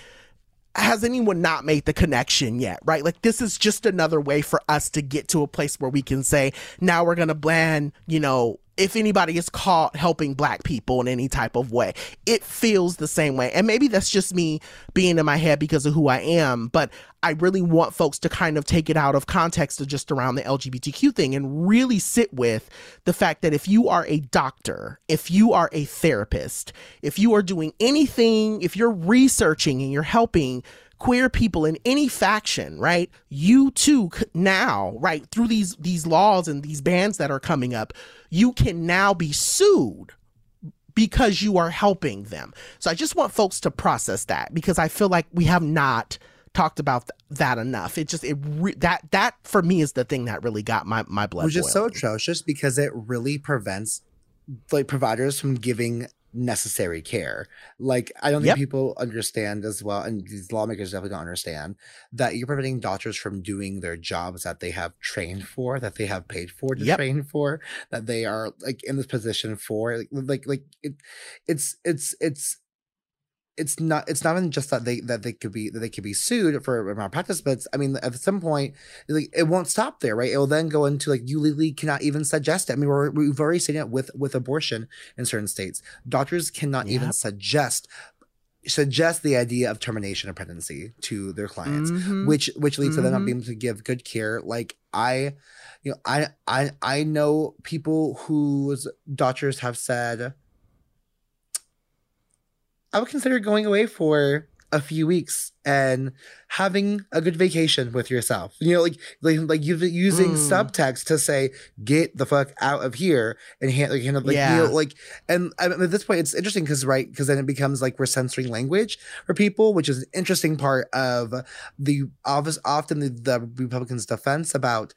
has anyone not made the connection yet right? Like this is just another way for us to get to a place where we can say now we're going to ban you know if anybody is caught helping black people in any type of way. It feels the same way. And maybe that's just me being in my head because of who I am, but I really want folks to kind of take it out of context of just around the LGBTQ thing and really sit with the fact that if you are a doctor, if you are a therapist, if you are doing anything, if you're researching and you're helping queer people in any faction, right? You too now, right, through these these laws and these bans that are coming up, you can now be sued because you are helping them. So I just want folks to process that because I feel like we have not talked about th- that enough. It just it re- that that for me is the thing that really got my my blood. Which is so atrocious because it really prevents like providers from giving necessary care. Like I don't think Yep. people understand as well, and these lawmakers definitely don't understand that you're preventing doctors from doing their jobs that they have trained for, that they have paid for to Yep. train for, that they are like in this position for. Like like like it, it's it's it's it's not it's not even just that they that they could be that they could be sued for malpractice, but it's, I mean at some point like it won't stop there, right? It will then go into like you legally cannot even suggest it. I mean we're, we've already seen it with with abortion in certain states. Doctors cannot even suggest suggest the idea of termination of pregnancy to their clients Mhm. which which leads to them not Mhm. being able to give good care like i you know i i i know people whose doctors have said i would consider going away for a few weeks and having a good vacation with yourself you know like like like you using Mm. subtext to say get the fuck out of here and hand like, hand, like Yeah. you know, like and I mean, at this point it's interesting because right because then it becomes like we're censoring language for people which is an interesting part of the office often the, the republicans defense about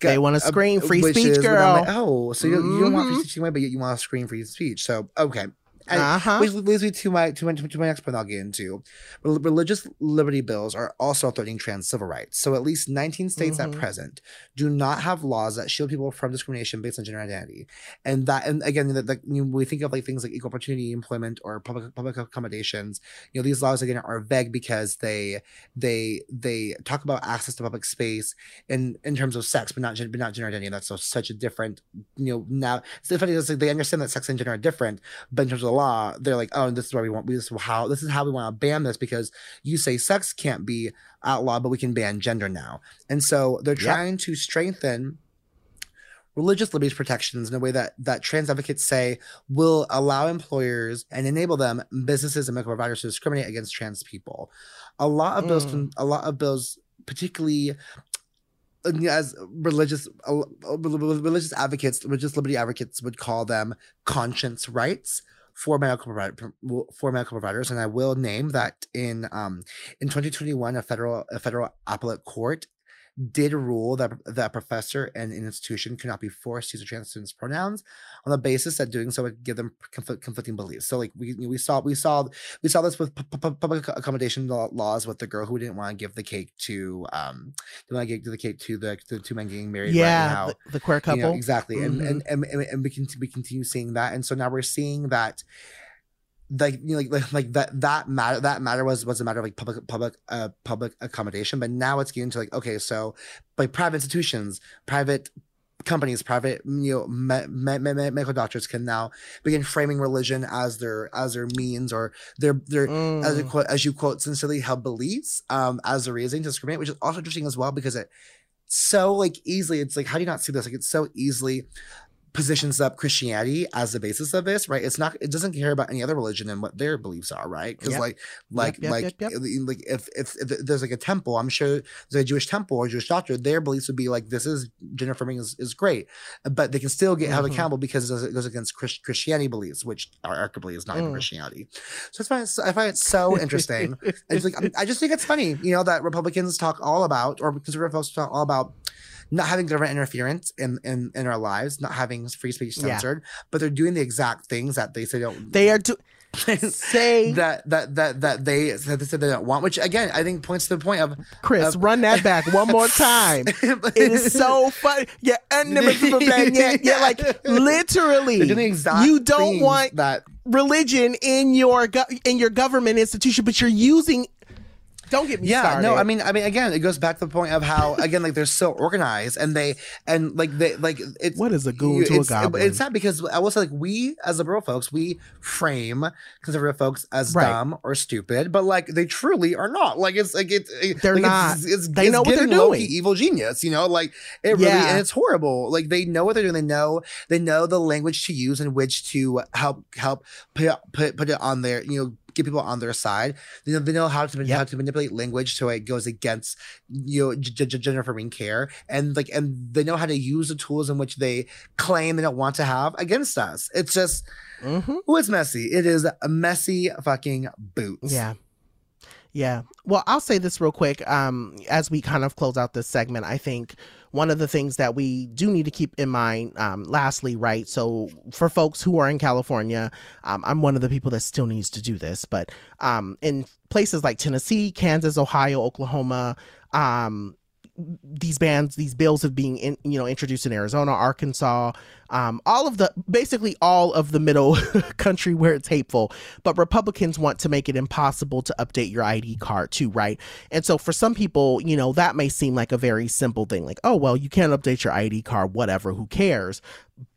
They wanna uh, scream free speech, when like, girl. oh so you, you don't want free Mhm. speech anyway but yet you want to scream free speech so okay Uh-huh. Which leads me to my to my to my next point I'll get into. Rel- Religious liberty bills are also threatening trans civil rights. So at least 19 states Mhm. at present do not have laws that shield people from discrimination based on gender identity. And that and again that you know, we think of like things like equal opportunity employment or public public accommodations. You know these laws again are vague because they they they talk about access to public space in in terms of sex, but not but not gender identity. And that's so, such a different you know now. It's funny. It's like they understand that sex and gender are different, but in terms of the law, they're like, oh, this is why we want. This is how this is how we want to ban this because you say sex can't be outlawed, but we can ban gender now. And so they're Yep. trying to strengthen religious liberties protections in a way that that trans advocates say will allow employers and enable them businesses and medical providers to discriminate against trans people a lot of bills Mm. can, a lot of bills particularly uh, as religious religious advocates religious liberty advocates would call them conscience rights for medical provider, for medical providers and i will name that in um in 2021 a federal a federal appellate court did rule that that a professor and an institution could not be forced to use trans students' pronouns on the basis that doing so would give them conflict, conflicting beliefs. So, like we we saw we saw we saw this with pu- pu- public accommodation laws with the girl who didn't want to give the cake to um didn't want to give the cake to the, the two men getting married. right yeah, now the, the queer couple. you know, exactly and, Mhm. and and and and we can we continue seeing that and so now we're seeing that like you know like, like like that that matter that matter was was a matter of like public public uh public accommodation but now it's getting to like okay so like private institutions private companies private you know me, me, me, me- medical doctors can now begin framing religion as their as their means or their their as you Mm. quote as you quote sincerely held beliefs um as a reason to discriminate which is also interesting as well because it so like easily it's like how do you not see this like it's so easily positions up christianity as the basis of this right it's not it doesn't care about any other religion and what their beliefs are right because Yep. like like yep, like yep, like if, if if there's like a temple i'm sure there's a jewish temple or jewish doctor their beliefs would be like this is gender affirming is, is great but they can still get held Mhm. accountable because it goes, against Christ, christianity beliefs which arguably is not even Mm. christianity so it's fine i find it so interesting it's like I just think it's funny, you know, that Republicans talk all about, or conservative folks talk all about, not having government interference in in, in our lives, not having free speech Yeah. censored, but they're doing the exact things that they say don't. They are do- say that that that that they that they said they don't want, which again I think points to the point of Chris, of- run that back one more time. it is so funny. Yeah, and yeah, yeah, like literally, doing the exact you don't want that religion in your go- in your government institution, but you're using Don't get me yeah, started. no, I mean, I mean, again, it goes back to the point of how, again, like they're so organized and they, and like they, like it's what is a goon to a it's, goblin? It's not because I will say, like we as liberal folks, we frame conservative folks as Right. dumb or stupid, but like they truly are not. Like it's like it's it, They're like, not. It's, it's, They it's know what they're giving doing. Evil genius, you know, like it really, Yeah. and it's horrible. Like they know what they're doing. They know they know the language to use in which to help help put put put it on their you know get people on their side. They know, they know how to how to manipulate language so it goes against you know g- g- gender affirming care, and like and they know how to use the tools in which they claim they don't want to have against us. It's just. Mhm. Oh, it's messy. It is a messy fucking boots. Yeah. Yeah. Well, I'll say this real quick. Um, as we kind of close out this segment, I think one of the things that we do need to keep in mind, um, lastly, right? So for folks who are in California, um, I'm one of the people that still needs to do this, but um, in places like Tennessee, Kansas, Ohio, Oklahoma, um, these bans, these bills have been, in, you know, introduced in Arizona, Arkansas, um, all of the, basically all of the middle country where it's hateful. But Republicans want to make it impossible to update your ID card too, right? And so for some people, you know, that may seem like a very simple thing, like, oh, well, you can't update your ID card, whatever, who cares?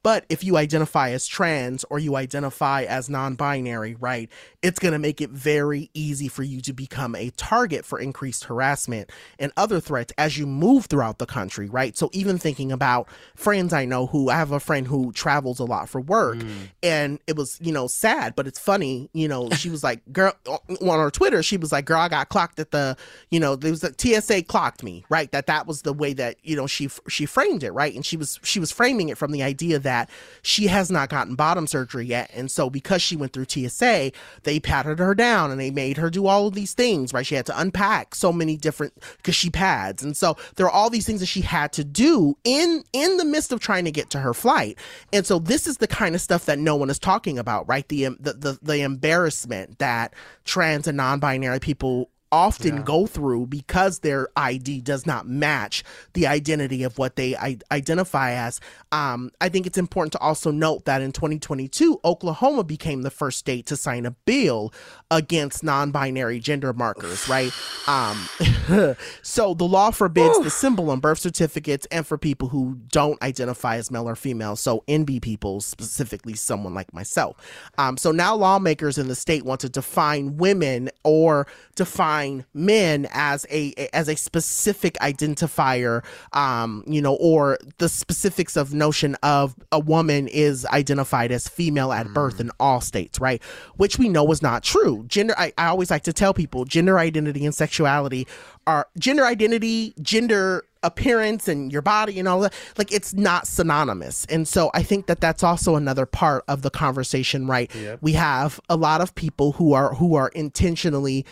But if you identify as trans or you identify as non binary, right, it's going to make it very easy for you to become a target for increased harassment and other threats as you move throughout the country, right? So even thinking about friends I know who I have a friend who travels a lot for work hmm. and it was, you know, sad, but it's funny, you know, she was like, girl, on her Twitter, she was like, girl, I got clocked at the, you know, there was a TSA clocked me, right? That that was the way that, you know, she, she framed it, right? And she was, she was framing it from the idea that she has not gotten bottom surgery yet. And so because she went through TSA, they patted her down and they made her do all of these things, right? She had to unpack so many different, cause she pads. And so there are all these things that she had to do in, in the midst of trying to get to her flight. And so this is the kind of stuff that no one is talking about, right? The, the, the, the embarrassment that trans and non-binary people often go through because their ID does not match the identity of what they I- identify as. Um, I think it's important to also note that in 2022, Oklahoma became the first state to sign a bill against non-binary gender markers, right? Um, so the law forbids the symbol on birth certificates and for people who don't identify as male or female. So NB people, specifically someone like myself. Um, so now lawmakers in the state want to define women or define men as a as a specific identifier, um, you know, or the specifics of notion of a woman is identified as female at birth in all states, right? Which we know is not true. Gender, I, I always like to tell people, gender identity and sexuality are gender identity, gender appearance and your body and all that like it's not synonymous and so i think that that's also another part of the conversation right we have a lot of people who are who are intentionally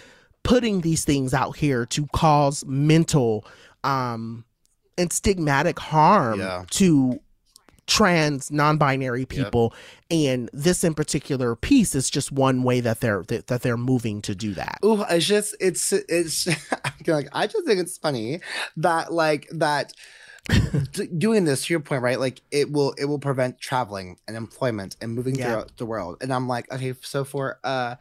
putting these things out here to cause mental um and stigmatic harm Yeah. to trans non-binary people. And this in particular piece is just one way that they're that, that they're moving to do that. Oh it's just it's it's like I just think it's funny that like that doing this to your point right like it will it will prevent traveling and employment and moving throughout the world. And I'm like okay so for uh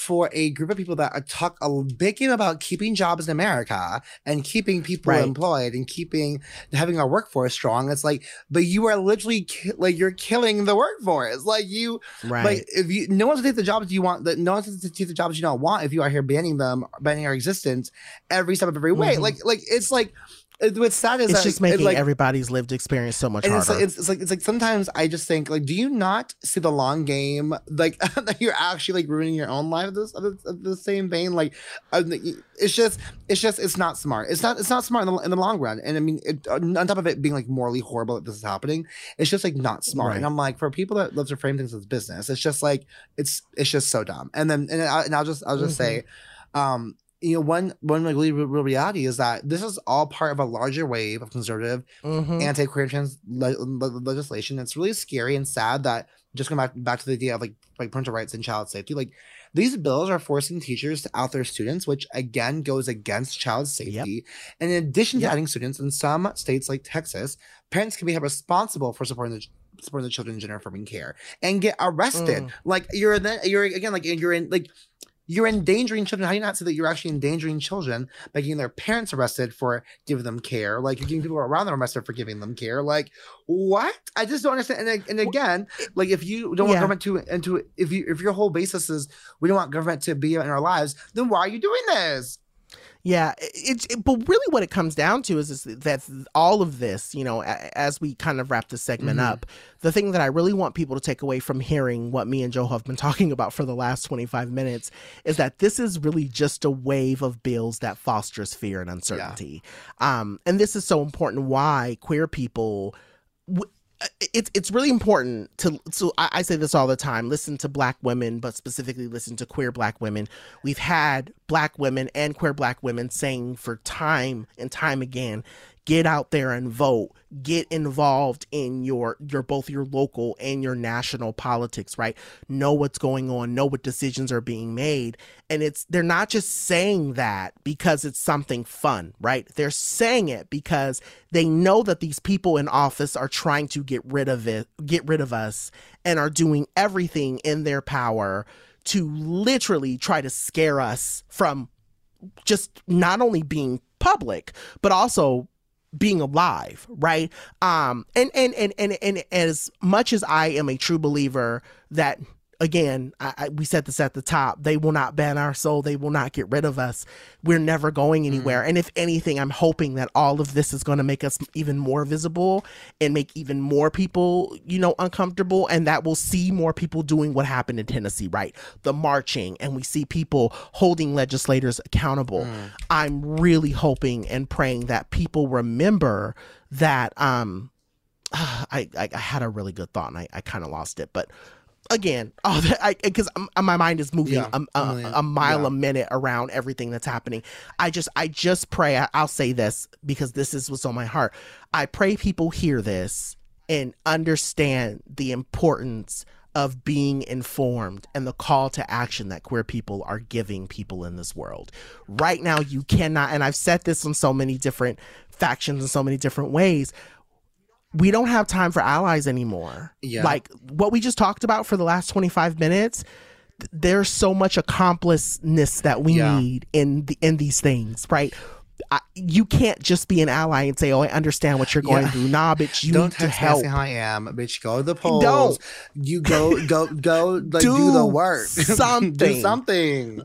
for a group of people that are talk a big game about keeping jobs in America and keeping people Right. employed and keeping having our workforce strong, it's like, but you are literally ki- like you're killing the workforce. Like you, Right. Like if you, no one's gonna take the jobs you want. That no one's gonna take the jobs you don't want if you are here banning them, banning our existence every step of every way. Mhm. Like, like it's like. It- What's sad is it's that just making like, everybody's lived experience so much and it's harder like, it's, it's like it's like sometimes I just think like, do you not see the long game? Like that you're actually like ruining your own life. This of the, of the same vein, like uh, it's just it's just it's not smart. It's not it's not smart in the, in the long run. And I mean, it, on top of it being like morally horrible that this is happening, it's just like not smart. Right. And I'm like, for people that love to frame things as business, it's just like it's it's just so dumb. And then and, I, and I'll just I'll just say, um, you know, one one like really real, real reality is that this is all part of a larger wave of conservative Mhm. anti-queer trans le- le- legislation. It's really scary and sad that just going back back to the idea of like like parental rights and child safety. Like these bills are forcing teachers to out their students, which again goes against child safety. And in addition to Yep. adding students in some states like Texas, parents can be held responsible for supporting the supporting the children in gender affirming care and get arrested. Mm. Like you're then you're again like you're in like you're endangering children. How do you not see that you're actually endangering children by getting their parents arrested for giving them care? Like you're getting people around them arrested for giving them care. Like what? I just don't understand. And, and again, like if you don't want Yeah. government to into if you if your whole basis is we don't want government to be in our lives, then why are you doing this? Yeah, it's it, but really what it comes down to is, is that all of this, you know, a, as we kind of wrap this segment Mhm. up, the thing that I really want people to take away from hearing what me and Joe have been talking about for the last 25 minutes is that this is really just a wave of bills that fosters fear and uncertainty. Um, and this is so important why queer people w- it's it's really important to so I, I say this all the time listen to black women but specifically listen to queer black women. We've had black women and queer black women saying for time and time again get out there and vote. Get involved in your your both your local and your national politics right? Know what's going on know what decisions are being made. And it's they're not just saying that because it's something fun right? They're saying it because they know that these people in office are trying to get rid of it get rid of us and are doing everything in their power to literally try to scare us from just not only being public but also being alive right? Um and and and and, and as much as i am a true believer that again I, I, we said this at the top they will not ban our soul they will not get rid of us. We're never going anywhere. And if anything i'm hoping that all of this is going to make us even more visible and make even more people you know uncomfortable and that we'll see more people doing what happened in tennessee right? The marching and we see people holding legislators accountable. I'm really hoping and praying that people remember that um I, I, I had a really good thought and I, I kind of lost it, but again, all oh, that I because uh, my mind is moving Yeah, a, uh, oh, a, a mile Yeah. a minute around everything that's happening. I just I just pray. I, I'll say this because this is what's on my heart. I pray people hear this and understand the importance of being informed and the call to action that queer people are giving people in this world. Right now, you cannot, and I've said this in so many different factions in so many different ways. We don't have time for allies anymore. Yeah. Like what we just talked about for the last 25 minutes, th- there's so much accompliceness that we Yeah. need in the, in these things, right? I, you can't just be an ally and say, "Oh, I understand what you're going Yeah. through." Nah, bitch, you Don't need to help. how I am, bitch. Go to the polls. Don't. You go, go, go. Like, do, the work. something. do something.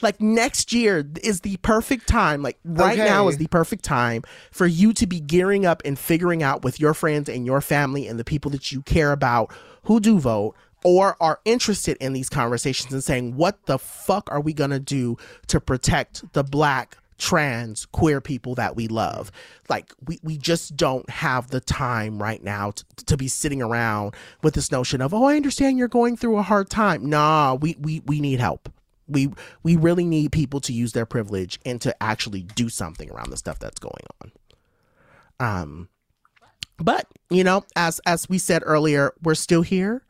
Like next year is the perfect time like right now is the perfect time for you to be gearing up and figuring out with your friends and your family and the people that you care about who do vote or are interested in these conversations and saying what the fuck are we going to do to protect the black trans queer people that we love. Like we, we just don't have the time right now to, to be sitting around with this notion of oh i understand you're going through a hard time. Nah we we, we need help. We we really need people to use their privilege and to actually do something around the stuff that's going on. Um but you know as as we said earlier we're still here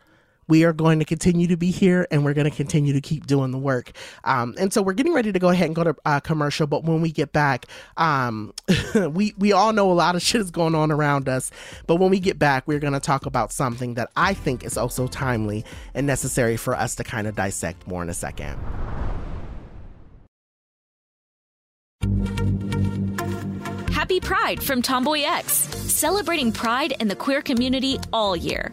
we are going to continue to be here and we're going to continue to keep doing the work um, and so we're getting ready to go ahead and go to uh, commercial but when we get back um, we we all know a lot of shit is going on around us but when we get back we're going to talk about something that i think is also timely and necessary for us to kind of dissect more in a second Happy Pride from TomboyX, celebrating pride and the queer community all year.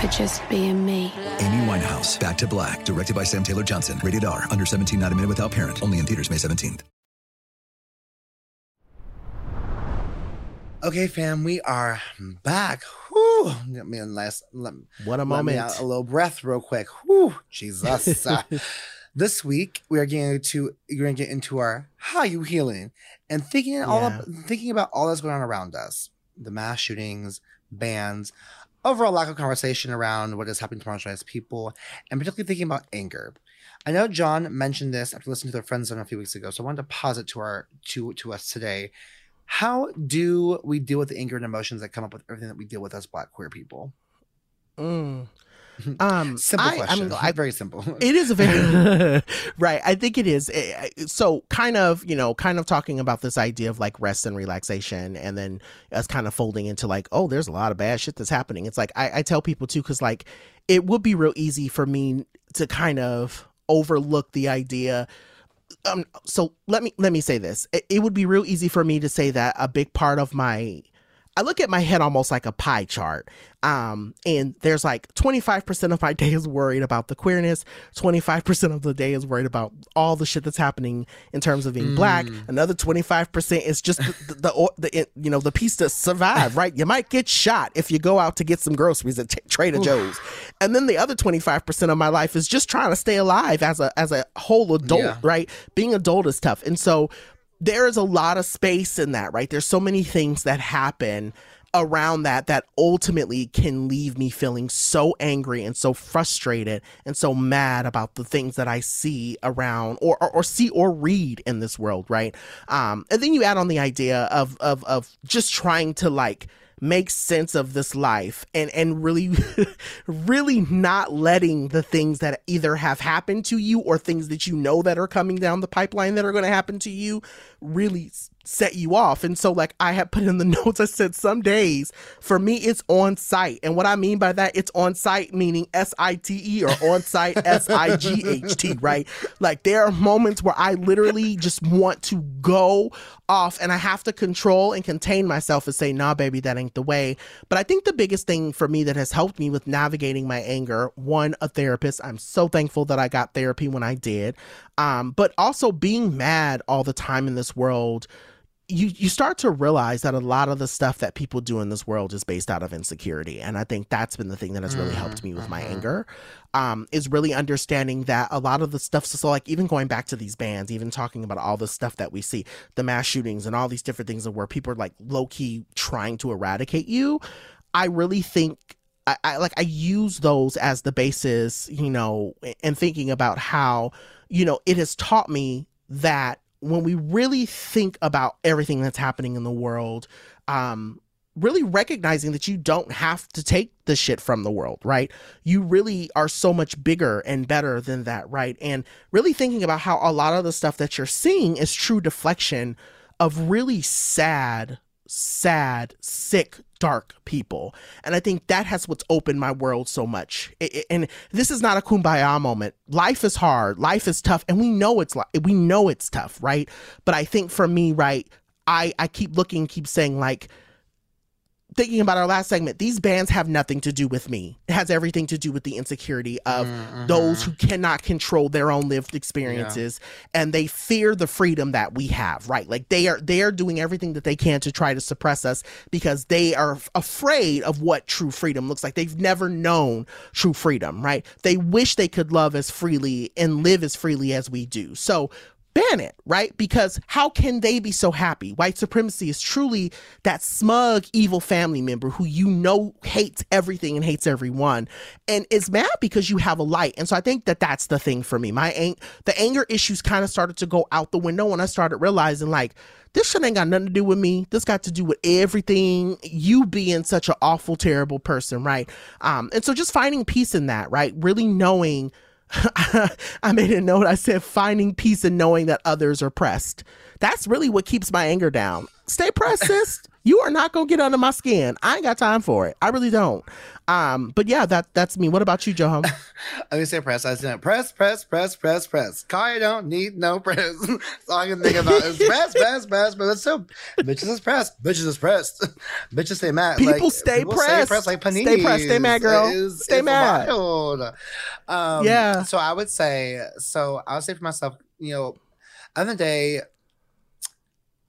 for just being me. Amy Winehouse, Back to Black, directed by Sam Taylor-Johnson. Rated R, under 17, not a minute without parent. Only in theaters May 17th. Okay, fam, we are back. Whew. Get me a nice. Let, what a let moment. Me out a little breath, real quick. Whew. Jesus. Uh, this week we are getting to you're gonna get into our how you healing and thinking yeah. all up, thinking about all that's going on around us, the mass shootings, bans, overall lack of conversation around what is happening to marginalized people, and particularly thinking about anger. I know Jon mentioned this after listening to their friends on a few weeks ago, so I wanted to pause it to our to to us today. How do we deal with the anger and emotions that come up with everything that we deal with as Black queer people? Mm. Um, simple I, question. I I, very simple. It is a very right. I think it is. So, kind of, you know, kind of talking about this idea of like rest and relaxation, and then us kind of folding into like, oh, there's a lot of bad shit that's happening. It's like I, I tell people too, because like it would be real easy for me to kind of overlook the idea um so let me let me say this it, it, would be real easy for me to say that a big part of my I look at my head almost like a pie chart. Um, and there's like 25% of my day is worried about the queerness, 25% of the day is worried about all the shit that's happening in terms of being mm. black. Another 25% is just the, the, the, the, you know, the piece to survive, right? You might get shot if you go out to get some groceries at t- Trader Joe's. And then the other 25% of my life is just trying to stay alive as a, as a whole adult, yeah. right? Being adult is tough. And so there is a lot of space in that, right? There's so many things that happen around that that ultimately can leave me feeling so angry and so frustrated and so mad about the things that I see around or or, or see or read in this world, right? Um, and then you add on the idea of of of just trying to like make sense of this life and and really really not letting the things that either have happened to you or things that you know that are coming down the pipeline that are going to happen to you really set you off. And so, like, I had put in the notes, I said, some days for me, it's on site. And what I mean by that, it's on site, meaning S I T E or on site S I G H T, right? Like, there are moments where I literally just want to go off and I have to control and contain myself and say, nah, baby, that ain't the way. But I think the biggest thing for me that has helped me with navigating my anger, one, a therapist. I'm so thankful that I got therapy when I did. Um, but also being mad all the time in this world you you start to realize that a lot of the stuff that people do in this world is based out of insecurity and i think that's been the thing that has really helped me with my Mm-hmm. anger um, is really understanding that a lot of the stuff so, so like even going back to these bands even talking about all the stuff that we see the mass shootings and all these different things of where people are like low-key trying to eradicate you i really think I, I like I use those as the basis, you know, and thinking about how, you know, it has taught me that when we really think about everything that's happening in the world, um, really recognizing that you don't have to take the shit from the world, right? You really are so much bigger and better than that, right? And really thinking about how a lot of the stuff that you're seeing is true deflection of really sad, sad, sick, dark people. And I think that has what's opened my world so much. It, it, and this is not a kumbaya moment. Life is hard, life is tough, and we know it's like we know it's tough, right? But I think for me, right, I I keep looking, keep saying like thinking about our last segment, these bands have nothing to do with me. It has everything to do with the insecurity of Mm-hmm. those who cannot control their own lived experiences and they fear the freedom that we have, right? Like they are they are doing everything that they can to try to suppress us because they are afraid of what true freedom looks like. They've never known true freedom, right? They wish they could love as freely and live as freely as we do. So ban it, right? Because how can they be so happy? White supremacy is truly that smug, evil family member who you know hates everything and hates everyone and is mad because you have a light. And so I think that that's the thing for me. My ang- the anger issues kind of started to go out the window when I started realizing like this shit ain't got nothing to do with me. This got to do with everything you being such an awful, terrible person, right? Um, and so just finding peace in that, right? Really knowing I made a note. I said, finding peace and knowing that others are pressed. That's really what keeps my anger down. Stay pressed, sis. You are not gonna get under my skin. I ain't got time for it. I really don't. Um, but yeah, that that's me. What about you, Joe? I mean, say press. I said press, press, press, press, press. Kaya don't need no press. That's all I can think about is press, press, press. But it's so bitches is pressed. Bitches is pressed. bitches stay mad. People like, stay people pressed. Stay pressed like panini. Stay pressed. Stay mad, girl. stay mad. Wild. Um, yeah. So I would say. So I would say for myself. You know, other day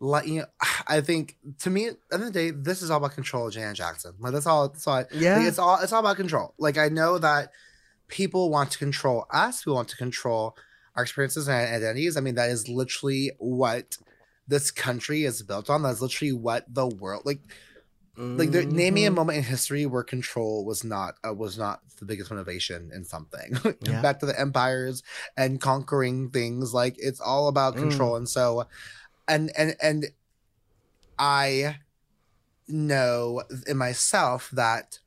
like you know, I think to me at the end of the day, this is all about control of Janet Jackson. Like that's all that's all I, yeah. Like, it's all it's all about control. Like I know that people want to control us, we want to control our experiences and identities. I mean, that is literally what this country is built on. That's literally what the world like like mm-hmm. name me a moment in history where control was not uh, was not the biggest motivation in something yeah. back to the empires and conquering things like it's all about control mm. and so and and and I know in myself that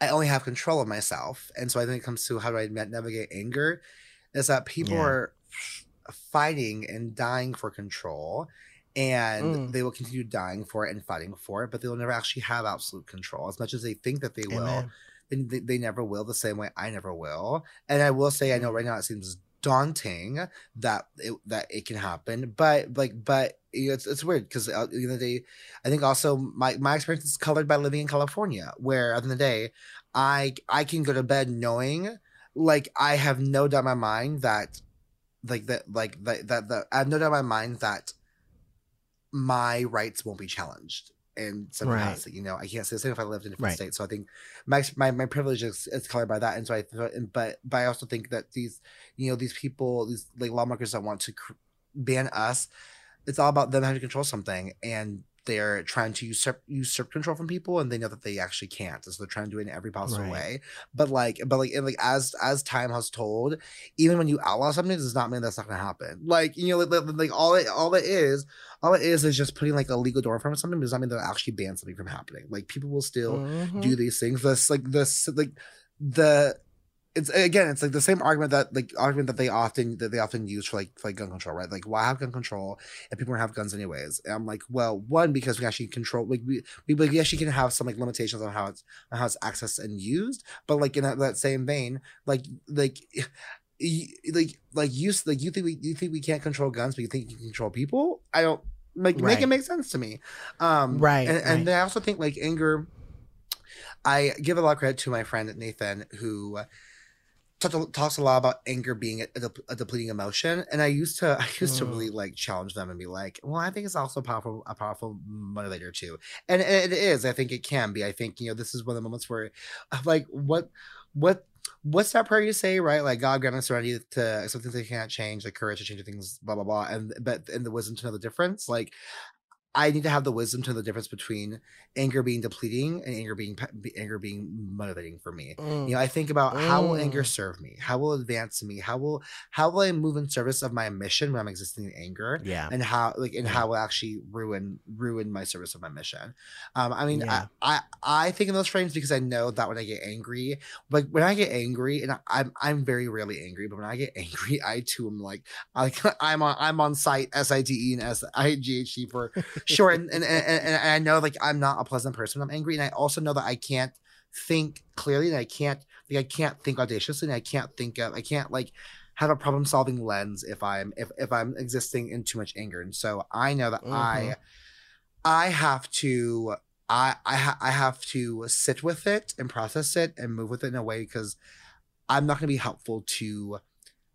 I only have control of myself, and so I think it comes to how do I navigate anger, is that people yeah. are fighting and dying for control, and mm. they will continue dying for it and fighting for it, but they will never actually have absolute control as much as they think that they Amen. will. They, they never will the same way I never will. And I will say, I know mm. right now it seems daunting that it, that it can happen but like but you know, it's, it's weird because uh, at the end of the day i think also my, my experience is colored by living in california where at the end of the day i i can go to bed knowing like i have no doubt in my mind that like that like that that, that i have no doubt in my mind that my rights won't be challenged and some right. capacity. You know, I can't say the same if I lived in a different right. state. So I think my my, my privilege is, is colored by that. And so I, but but I also think that these, you know, these people, these like lawmakers that want to cr- ban us, it's all about them having to control something, and they're trying to usurp usurp control from people and they know that they actually can't so they're trying to do it in every possible right. way but like but like like as as time has told even when you outlaw something does not mean that's not gonna happen like you know like, like all it all it is all it is is just putting like a legal door in front of something does not mean that actually ban something from happening like people will still mm-hmm. do these things this like this like the it's again, it's like the same argument that like argument that they often that they often use for like for like gun control, right? Like, why have gun control if people don't have guns anyways? And I'm like, well, one because we actually control, like we we, we actually can have some like limitations on how it's on how it's accessed and used, but like in that, that same vein, like like. like like you like you think we you think we can't control guns but you think you can control people i don't like right. make it make sense to me um right and, right. and i also think like anger i give a lot of credit to my friend nathan who talks a lot about anger being a, a, a, depleting emotion and i used to i used mm. to really like challenge them and be like well i think it's also powerful a powerful motivator too and, and it is i think it can be i think you know this is one of the moments where like what what what's that prayer you say right like god grant us serenity to something they can't change the courage to change things blah blah blah and but and the wisdom to know the difference like I need to have the wisdom to know the difference between anger being depleting and anger being anger being motivating for me. Mm. You know, I think about mm. how will anger mm. serve me? How will advance me? How will how will I move in service of my mission when I'm existing in anger? Yeah, and how like and yeah. how will actually ruin ruin my service of my mission? Um, I mean, yeah. I, I I think in those frames because I know that when I get angry, like when I get angry, and I'm I'm very rarely angry, but when I get angry, I too am like like I'm on I'm on site S I T E and S I G H T for sure and, and, and, and i know like i'm not a pleasant person i'm angry and i also know that i can't think clearly and i can't like i can't think audaciously and i can't think of i can't like have a problem solving lens if i'm if, if i'm existing in too much anger and so i know that mm-hmm. i i have to i I, ha- I have to sit with it and process it and move with it in a way because i'm not going to be helpful to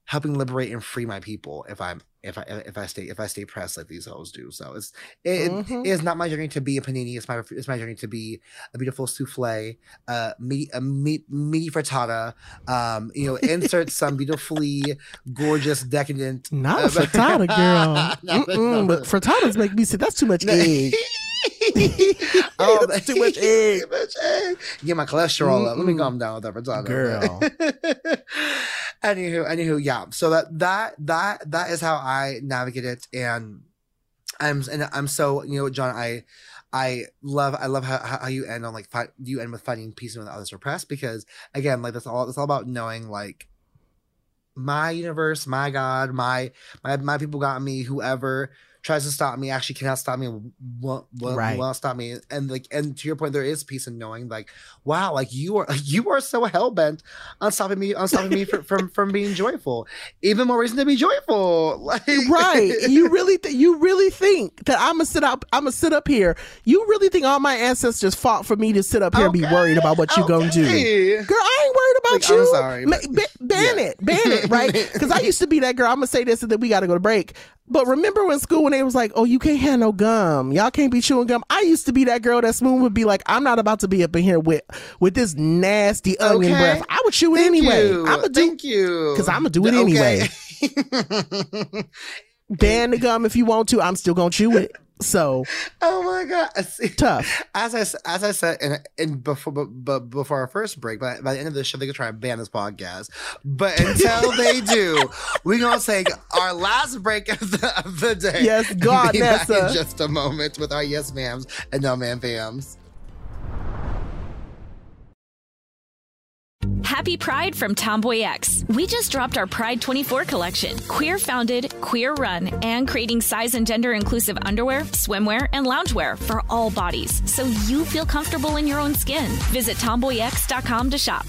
helping liberate and free my people if i'm if I if I stay if I stay pressed like these hoes do. So it's it, mm-hmm. it is not my journey to be a panini. It's my it's my journey to be a beautiful souffle, uh, meat a meat meaty frittata. Um, you know, insert some beautifully gorgeous decadent. Not a frittata, girl. but frittatas make me say that's too much egg. oh, that's too much egg. Too much egg. Get my cholesterol mm up. Let me calm down with that for frittata. Girl. anywho, anywho, yeah. So that that that that is how I navigate it, and I'm and I'm so you know, Jon, I. I love I love how, how you end on like fight you end with finding peace when others repressed because again like that's all it's all about knowing like my universe my God my my my people got me whoever tries to stop me actually cannot stop me won't, won't, right. won't stop me and like and to your point there is peace in knowing like wow like you are you are so hell-bent on stopping me on stopping me from, from from being joyful even more reason to be joyful like right you really th- you really think that i'm gonna sit up i'm gonna sit up here you really think all my ancestors fought for me to sit up here okay. and be worried about what you okay. gonna do girl i ain't worried about like, you i'm sorry ban yeah. it ban it right because i used to be that girl i'm gonna say this and then we gotta go to break but remember when school when they was like, "Oh, you can't have no gum. Y'all can't be chewing gum." I used to be that girl that Spoon would be like, "I'm not about to be up in here with with this nasty onion okay. breath. I would chew it Thank anyway. You. I'm gonna do Thank you because I'm gonna do it okay. anyway. Ban the gum if you want to. I'm still gonna chew it. So, oh my god, tough. As I as I said, and, in before but, before our first break, but by the end of this show, they could try and ban this podcast. But until they do, we're gonna take our last break of the, of the day. Yes, God, be in just a moment with our yes ma'ams and no man fams. Happy Pride from TomboyX. We just dropped our Pride 24 collection. Queer founded, queer run, and creating size and gender inclusive underwear, swimwear, and loungewear for all bodies so you feel comfortable in your own skin. Visit tomboyx.com to shop.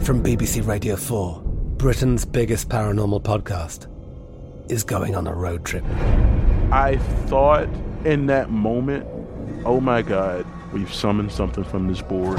From BBC Radio 4, Britain's biggest paranormal podcast is going on a road trip. I thought in that moment, oh my God, we've summoned something from this board.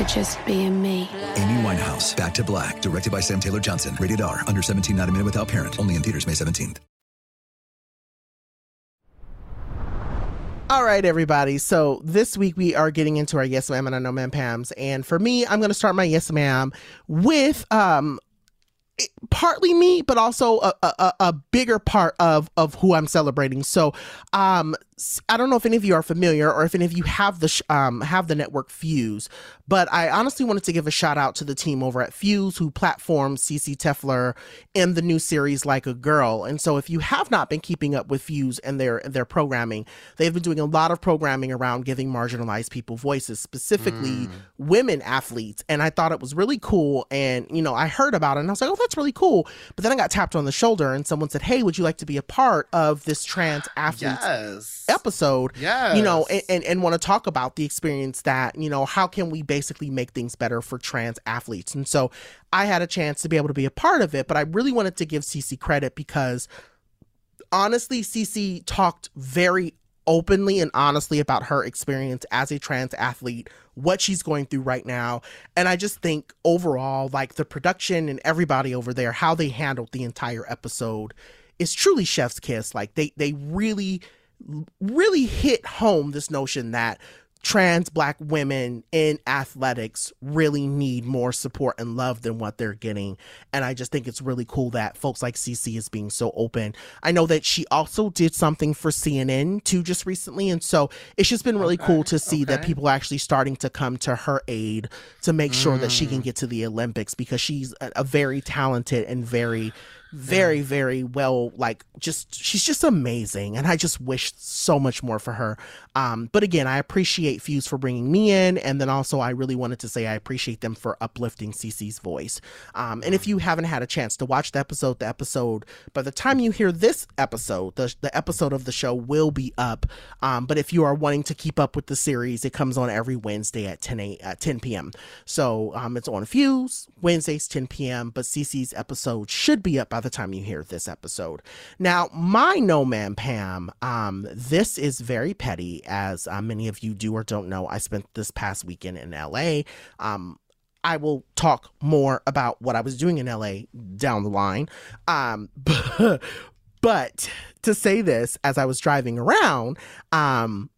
for just being me. Amy Winehouse, Back to Black, directed by Sam Taylor-Johnson. Rated R, under 17, not a minute without parent. Only in theaters May 17th. All right, everybody. So this week we are getting into our Yes Ma'am and I Know Ma'am Pams. And for me, I'm going to start my Yes Ma'am with um, partly me, but also a, a, a, bigger part of of who I'm celebrating. So, um, I don't know if any of you are familiar or if any of you have the sh- um, have the network Fuse, but I honestly wanted to give a shout out to the team over at Fuse who platformed CeCé Telfer in the new series Like a Girl. And so, if you have not been keeping up with Fuse and their their programming, they've been doing a lot of programming around giving marginalized people voices, specifically mm. women athletes. And I thought it was really cool. And you know, I heard about it and I was like, oh, that's really cool. But then I got tapped on the shoulder and someone said, hey, would you like to be a part of this trans athlete? Yes episode, yeah, you know, and, and, and want to talk about the experience that, you know, how can we basically make things better for trans athletes? And so I had a chance to be able to be a part of it, but I really wanted to give CeCé credit because honestly, CeCé talked very openly and honestly about her experience as a trans athlete, what she's going through right now. And I just think overall, like the production and everybody over there, how they handled the entire episode is truly chef's kiss. Like they they really really hit home this notion that trans black women in athletics really need more support and love than what they're getting and i just think it's really cool that folks like cc is being so open i know that she also did something for cnn too just recently and so it's just been really okay, cool to see okay. that people are actually starting to come to her aid to make sure mm. that she can mm. get to the olympics because she's a, a very talented and very very very well like just she's just amazing and i just wish so much more for her. Um but again i appreciate fuse for bringing me in and then also i really wanted to say i appreciate them for uplifting cc's voice. Um and if you haven't had a chance to watch the episode the episode by the time you hear this episode the, the episode of the show will be up. Um but if you are wanting to keep up with the series it comes on every wednesday at 10 a at 10 p.m so um it's on fuse wednesdays 10 p.m but cc's episode should be up by the time you hear this episode. Now, my no man Pam, um, this is very petty, as uh, many of you do or don't know. I spent this past weekend in LA. Um, I will talk more about what I was doing in LA down the line. Um, but, but to say this, as I was driving around, um,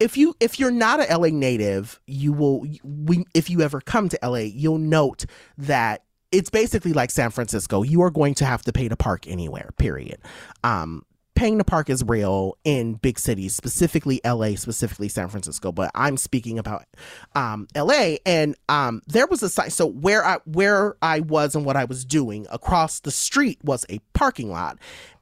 if you if you're not a LA native, you will we if you ever come to LA, you'll note that it's basically like San Francisco. You are going to have to pay to park anywhere, period. Um, paying to park is real in big cities, specifically LA, specifically San Francisco, but I'm speaking about um, LA. And um, there was a site. So where I where I was and what I was doing across the street was a parking lot.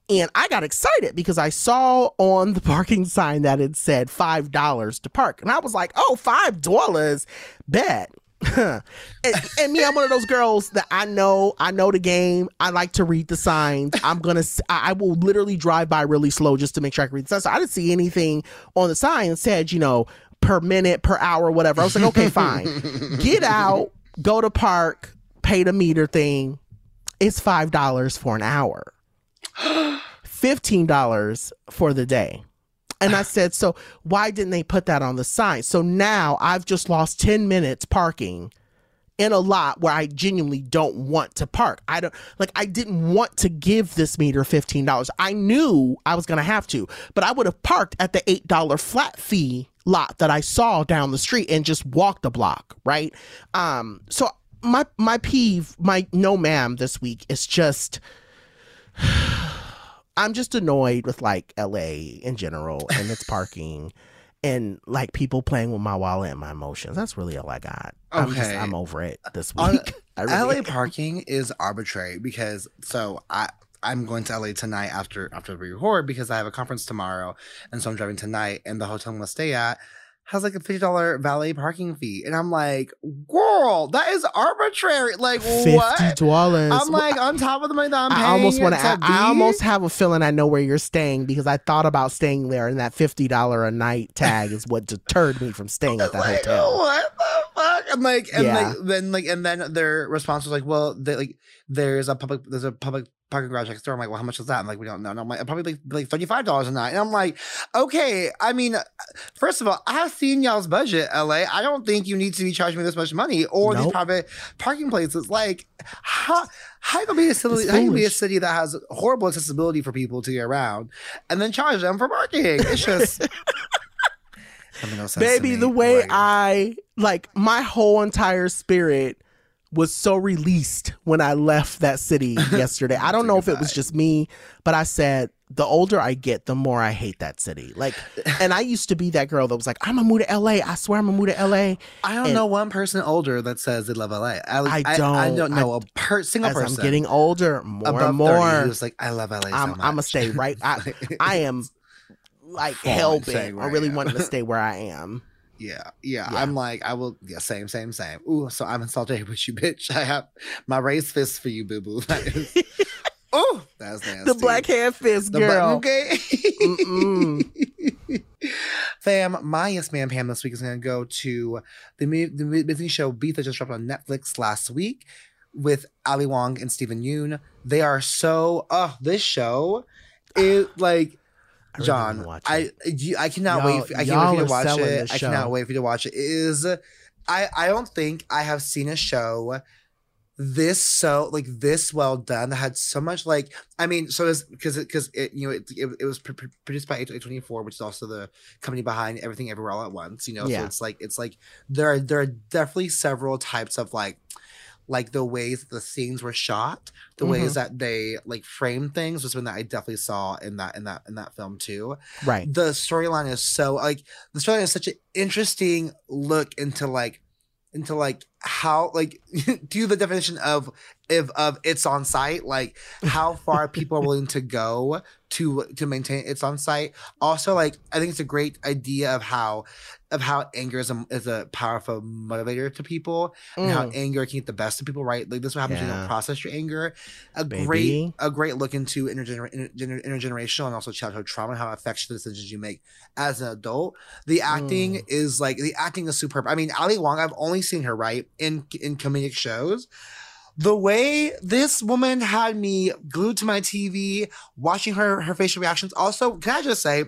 And I got excited because I saw on the parking sign that it said $5 to park. And I was like, oh, $5, bet. and, and, me, I'm one of those girls that I know, I know the game. I like to read the signs. I'm gonna, I will literally drive by really slow just to make sure I can read the signs. So I didn't see anything on the sign that said, you know, per minute, per hour, whatever. I was like, okay, fine. Get out, go to park, pay the meter thing. It's five dollars for an hour, fifteen dollars for the day. And I said, so why didn't they put that on the sign? So now I've just lost 10 minutes parking in a lot where I genuinely don't want to park. I don't like I didn't want to give this meter $15. I knew I was going to have to, but I would have parked at the $8 flat fee lot that I saw down the street and just walked a block, right? Um so my my peeve, my no ma'am this week is just I'm just annoyed with like LA in general and its parking and like people playing with my wallet and my emotions. That's really all I got. Okay. I'm, just, I'm over it this week. really LA parking is arbitrary because so I I'm going to LA tonight after after the record because I have a conference tomorrow and so I'm driving tonight and the hotel I'm gonna stay at has like a fifty dollar valet parking fee, and I'm like, girl, that is arbitrary. Like what? dollars. I'm like on top of the money that I'm paying. I almost want to. I, I, almost have a feeling I know where you're staying because I thought about staying there, and that fifty dollar a night tag is what deterred me from staying at that like, hotel. What the fuck? I'm like, and yeah. like then like and then their response was like, well, they like there's a public there's a public parking garage next door. I'm like, well, how much is that? I'm like, we don't know. And I'm like, probably like, like $35 a night. And I'm like, okay, I mean, first of all, I've seen y'all's budget, LA. I don't think you need to be charging me this much money or nope. these private parking places. Like, how how can be a city how can be a city that has horrible accessibility for people to get around and then charge them for parking? It's just Baby, the way like, I like my whole entire spirit was so released when I left that city yesterday. I don't know if it was just me, but I said, the older I get, the more I hate that city. Like, and I used to be that girl that was like, I'm gonna move to LA. I swear I'm gonna move to LA. I don't and know one person older that says they love LA. I, I don't. I, I don't know I, a per, single as person. I'm getting older, more and more. 30, who's like, I love LA. So I'm, I'm gonna stay right. I, I am like hell bent. I really wanting to stay where I am. Yeah, yeah, yeah, I'm like, I will. Yeah, same, same, same. Ooh, so I'm insulted with you, bitch. I have my raised fist for you, boo boo. oh, that's nasty. The black hand fist, the girl. okay. Fam, my yes man Pam this week is going to go to the the Disney show Beef that just dropped on Netflix last week with Ali Wong and Steven Yeun. They are so. Oh, this show, it like Jon, I uh, you, I cannot y'all, wait. For, I can't wait for you to watch it. I cannot wait for you to watch it. it. Is I I don't think I have seen a show this so like this well done that had so much like I mean so it's because it because it you know it, it, it was pr- pr- produced by A24 which is also the company behind Everything Everywhere All at Once you know Yeah. so it's like it's like there are there are definitely several types of like like the ways that the scenes were shot the Mhm. ways that they like framed things was something that I definitely saw in that in that in that film too Right. the storyline is so like the storyline is such an interesting look into like into like how like do the definition of if of it's on site like how far people are willing to go to to maintain it's on site also like i think it's a great idea of how of how anger is a, is a powerful motivator to people and how Mm. anger can get the best of people right like this is what happens when you don't process your anger a Baby. great a great look into intergener- inter- intergenerational and also childhood trauma and how it affects the decisions you make as an adult. The acting Mm. is like the acting is superb. I mean, Ali Wong, I've only seen her right in in comedic shows. The way this woman had me glued to my TV, watching her her facial reactions. Also, can I just say,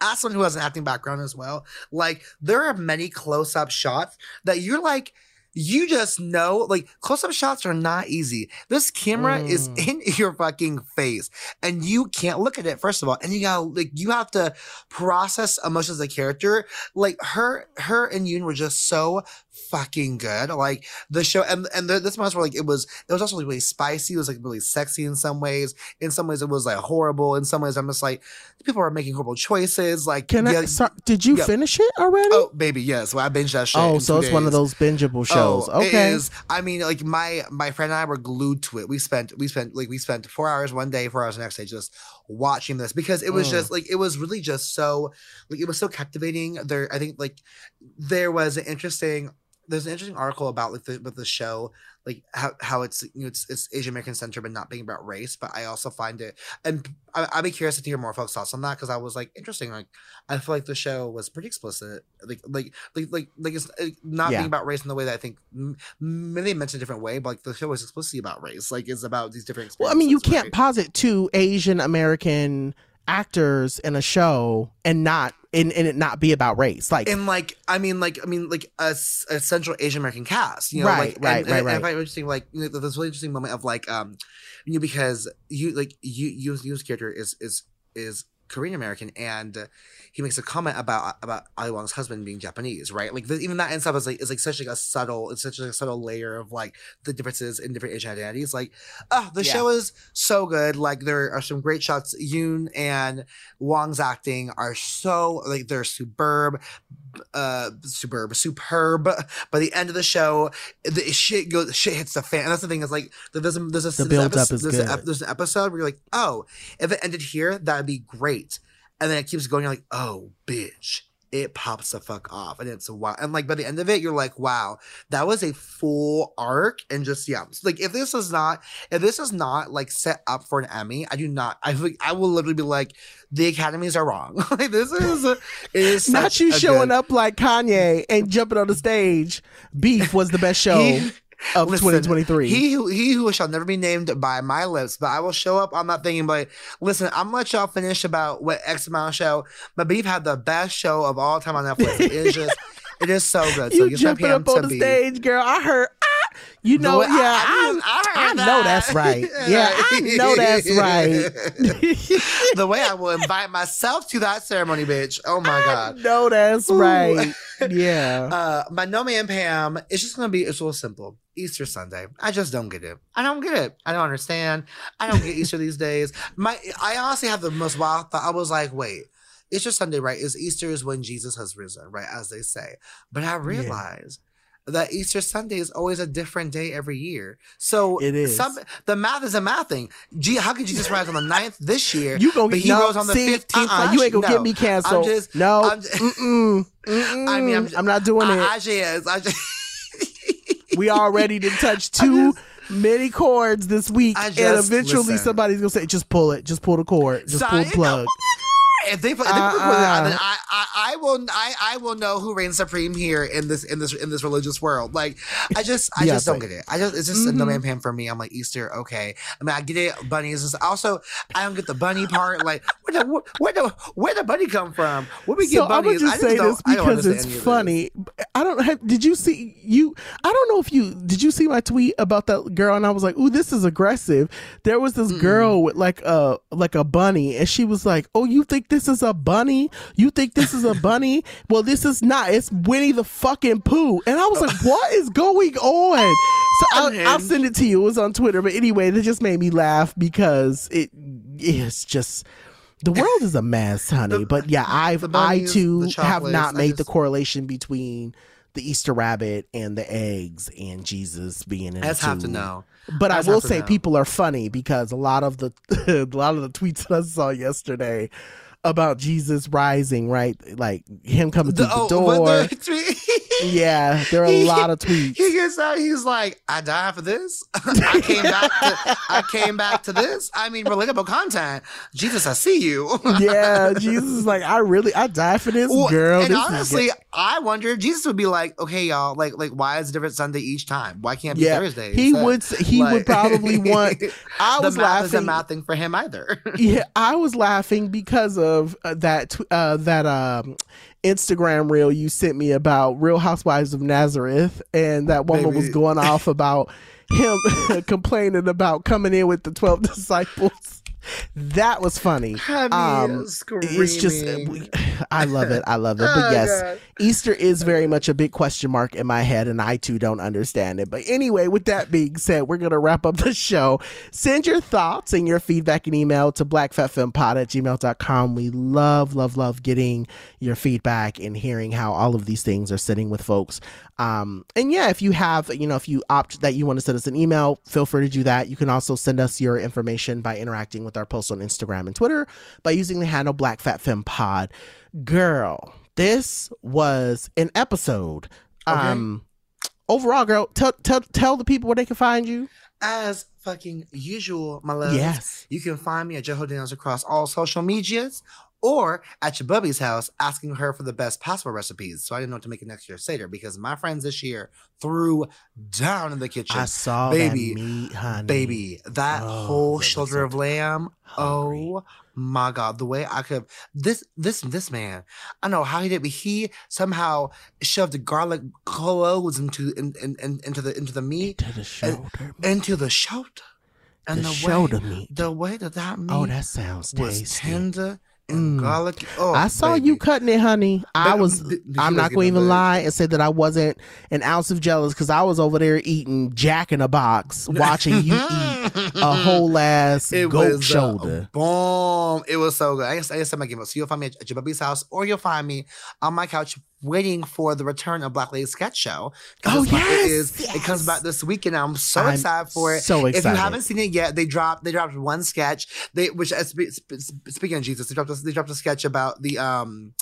as someone who has an acting background as well, like there are many close up shots that you're like, you just know, like close up shots are not easy. This camera is Mm. in your fucking face, and you can't look at it first of all, and you gotta like you have to process emotions of the character. Like her, her and Yeun were just so fucking good. Like the show, and and the, this moments were like it was. It was also like really spicy. It was like really sexy in some ways. In some ways, it was like horrible. In some ways, I'm just like people are making horrible choices. Like Can yeah, I? Sorry, did you yeah. finish it already? Oh, baby, yes. Well, I binged that show. Oh, so it's one of those bingeable shows. Oh, okay. It is. I mean, like my my friend and I were glued to it. We spent we spent like we spent four hours one day, four hours the next day, just watching this because it was Mm. just like it was really just so like it was so captivating. There, I think like there was an interesting. There's an interesting article about like the with the show, like how, how it's you know it's it's Asian American centered but not being about race. But I also find it, and I, I'd be curious to hear more folks' thoughts on that because I was like interesting. Like I feel like the show was pretty explicit, like like like like like it's not Yeah. being about race in the way that I think many mentioned a different way, but like the show was explicitly about race. Like it's about these different. Well, I mean, you can't posit two Asian American actors in a show and not and, and it not be about race. Like, and like I mean, like I mean, like a, a Central Asian American cast, you know, Right, like right, and, right, and, right. I find it interesting, like you know, this really interesting moment of like, um, you know, because you like you Yu's Yu's character is is is Korean American, and he makes a comment about about Ali Wong's husband being Japanese, right? Like the, even that in itself is like is like such like a subtle, it's such like a subtle layer of like the differences in different Asian identities. Like, oh, the Yeah. show is so good. Like there are some great shots. Yeun and Wong's acting are so like they're superb uh superb superb by the end of the show the shit goes shit hits the fan and that's the thing is like there's a there's a The build-up episode- is there's, good. A, there's an episode where you're like oh if it ended here that'd be great and then it keeps going you're like oh bitch it pops the fuck off. And it's a wow and like by the end of it you're like wow that was a full arc and just yeah. Like if this is not if this is not like set up for an emmy i do not i think i will literally be like the academies are wrong. Like this is not you showing good- up like Kanye and jumping on the stage. Beef was the best show. He- of Listen, 2023. He who he who shall never be named by my lips, but I will show up on that thing and be like, listen, I'm gonna let y'all finish about what X amount of show. But Beef had the best show of all time on Netflix. It is just it is so good. so you jumping up on the stage, girl. I heard. You know, way- yeah, I I, knew- I I know that. that's right. Yeah, I know that's right. the way I will invite myself to that ceremony, bitch. Oh my god. No, that's Ooh. right. Yeah. Uh, my no man Pam, it's just gonna be it's real simple. Easter Sunday. I just don't get it. I don't get it. I don't understand. I don't get Easter these days. My I honestly have the most wild thought. I was like, wait, Easter Sunday, right? Is Easter is when Jesus has risen, right? As they say. But I realize that Easter Sunday is always a different day every year. So It is. Some, the math is a math thing. Gee, how could Jesus rise on the 9th this year? You gonna but he no, rose on the 15th uh-uh, you ain't gonna year? get me canceled. I'm just, no, I'm just- mm-mm, I mean, I'm, mm-mm. I'm not doing I, it. I just, I just, we already did touch too many chords this week, and eventually listen. somebody's gonna say, "Just pull it, just pull the cord, just pull the Sorry, plug." If they put, if they put Uh-uh. then I, I, I will, I, I will know who reigns supreme here in this, in this, in this religious world. Like, I just, I Yeah, just don't but- get it. I just, it's just a no man pan for me. I'm like Easter, okay. I mean, I get it. Bunnies. is also, I don't get the bunny part. Like, where the, where the, where the bunny come from? Where we get so I'm gonna? I just say don't- this because it's any of this. funny. I don't have. Did you see you? I don't know if you did. You see my tweet about that girl, and I was like, "Ooh, this is aggressive." There was this mm girl with like a like a bunny, and she was like, "Oh, you think this is a bunny? You think this is a bunny? well, this is not. It's Winnie the fucking Pooh." And I was like, "What is going on?" So I'll, I'll send it to you. It was on Twitter, but anyway, it just made me laugh because it is just the world is a mess, honey. The, but yeah, I've I too have not made just, the correlation between the Easter rabbit and the eggs and Jesus being in. I just have to know. But I, I will say know. people are funny because a lot of the a lot of the tweets that I saw yesterday about Jesus rising, right? Like him coming the, through the oh, door. yeah, there are a lot of tweets. He gets out. He's like, "I died for this. I came back. To, I came back to this. I mean, relatable content. Jesus, I see you. yeah, Jesus is like, I really, I died for this well, girl. And this honestly, I wonder if Jesus would be like, okay, y'all, like, like, why is it different Sunday each time? Why can't it be yeah, Thursday? He would. He like, would probably want. I was laughing. Isn't math thing for him either. yeah, I was laughing because of uh, that. Uh, that um, Instagram reel you sent me about Real Housewives of Nazareth, and that woman was going off about him complaining about coming in with the 12 disciples that was funny. Um, it's just, I love it. I love it. But oh, yes, God. Easter is very much a big question mark in my head, and I too don't understand it. But anyway, with that being said, we're going to wrap up the show. Send your thoughts and your feedback and email to blackfatfemmepod at gmail.com. We love, love, love getting your feedback and hearing how all of these things are sitting with folks. Um, and yeah, if you have, you know, if you opt that you want to send us an email, feel free to do that. You can also send us your information by interacting with our posts on Instagram and Twitter by using the handle Black Fat Femme Pod. Girl, this was an episode. Okay. Um, overall, girl, tell tell tell the people where they can find you. As fucking usual, my love. Yes. You can find me at Joe Daniels across all social medias or at your bubby's house asking her for the best Passover recipes. So I didn't know what to make it next year Seder because my friends this year threw down in the kitchen. I saw baby, that meat, honey. Baby, that oh, whole that shoulder of lamb. Hungry. Oh my god, the way I could this this this man, I know how he did, but he somehow shoved the garlic cloves into in, in, in, into the into the meat into the shoulder, into the shoulder. And the, the shoulder way, meat. The way that that oh, meat oh, that sounds tasty. was tender Mm. garlic. Oh, I saw baby. you cutting it, honey. I was. I'm not going to even lie and say that I wasn't an ounce of jealous because I was over there eating Jack in a Box, watching you eat a whole ass it goat was, shoulder. boom! It was so good. I guess I guess I'm gonna give So you'll find me at Jababi's house, or you'll find me on my couch waiting for the return of Black Lady Sketch Show. Oh yes, it is. Yes. It comes back this weekend. I'm so I'm excited for it. So excited. If you haven't seen it yet, they dropped they dropped one sketch. They which uh, speaking of Jesus, they dropped a, they dropped a sketch about the um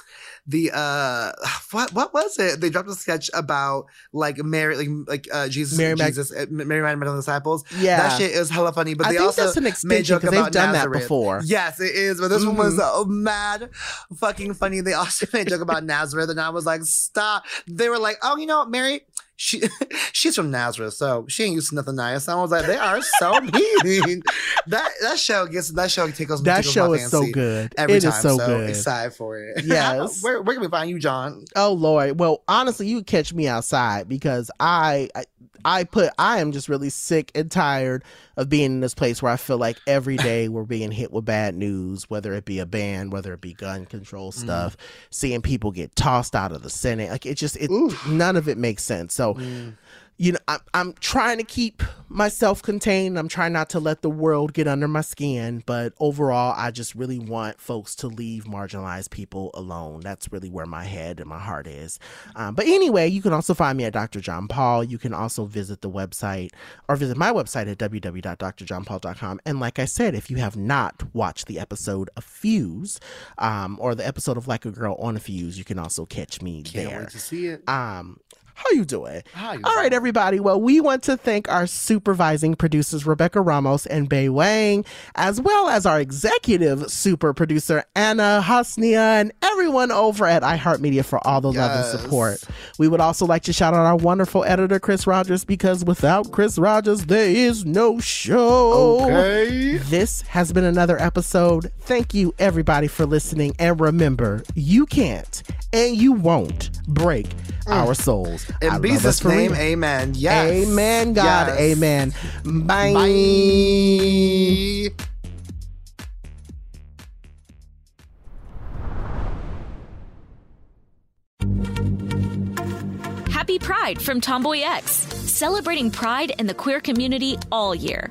the uh what what was it? They dropped a sketch about like Mary like like uh Jesus Mary Jesus uh, Mary Magdalene disciples. Yeah, that shit is hella funny. But I they also extension joke about they've done Nazareth. that before. Yes, it is. But this mm-hmm. one was uh, mad fucking funny. They also made a joke about Nazareth, and I was like, stop. They were like, oh, you know what, Mary she she's from Nazareth, so she ain't used to nothing nice. And I was like, they are so mean. that that show gets that show tickles. That tickles show is so good. Every it time, is so, so good. Excited for it. Yes. where where can we find you, Jon? Oh Lord. Well, honestly, you catch me outside because I, I I put I am just really sick and tired of being in this place where I feel like every day we're being hit with bad news, whether it be a ban, whether it be gun control mm. stuff, mm. seeing people get tossed out of the Senate. Like it just it Oof. none of it makes sense. So mm you know, I'm, I'm trying to keep myself contained. I'm trying not to let the world get under my skin. But overall, I just really want folks to leave marginalized people alone. That's really where my head and my heart is. Um, but anyway, you can also find me at Dr. Jon Paul. You can also visit the website or visit my website at www.drjonpaul.com. And like I said, if you have not watched the episode of Fuse um, or the episode of Like a Girl on a Fuse, you can also catch me Can't there. Wait to see it. Um, how you doing? How you All doing? right, everybody. Well, we want to thank our supervising producers, Rebecca Ramos and Bay Wang, as well as our executive super producer, Anna Hosnyk, and everyone over at iHeartMedia for all the yes. love and support. We would also like to shout out our wonderful editor, Chris Rogers, because without Chris Rogers, there is no show. Okay. This has been another episode. Thank you, everybody, for listening. And remember, you can't and you won't break Mm. our souls. In I love Jesus' us name, real. amen. Yes. Amen, God. Yes. Amen. Bye. Bye. Happy Pride from TomboyX, celebrating pride and the queer community all year.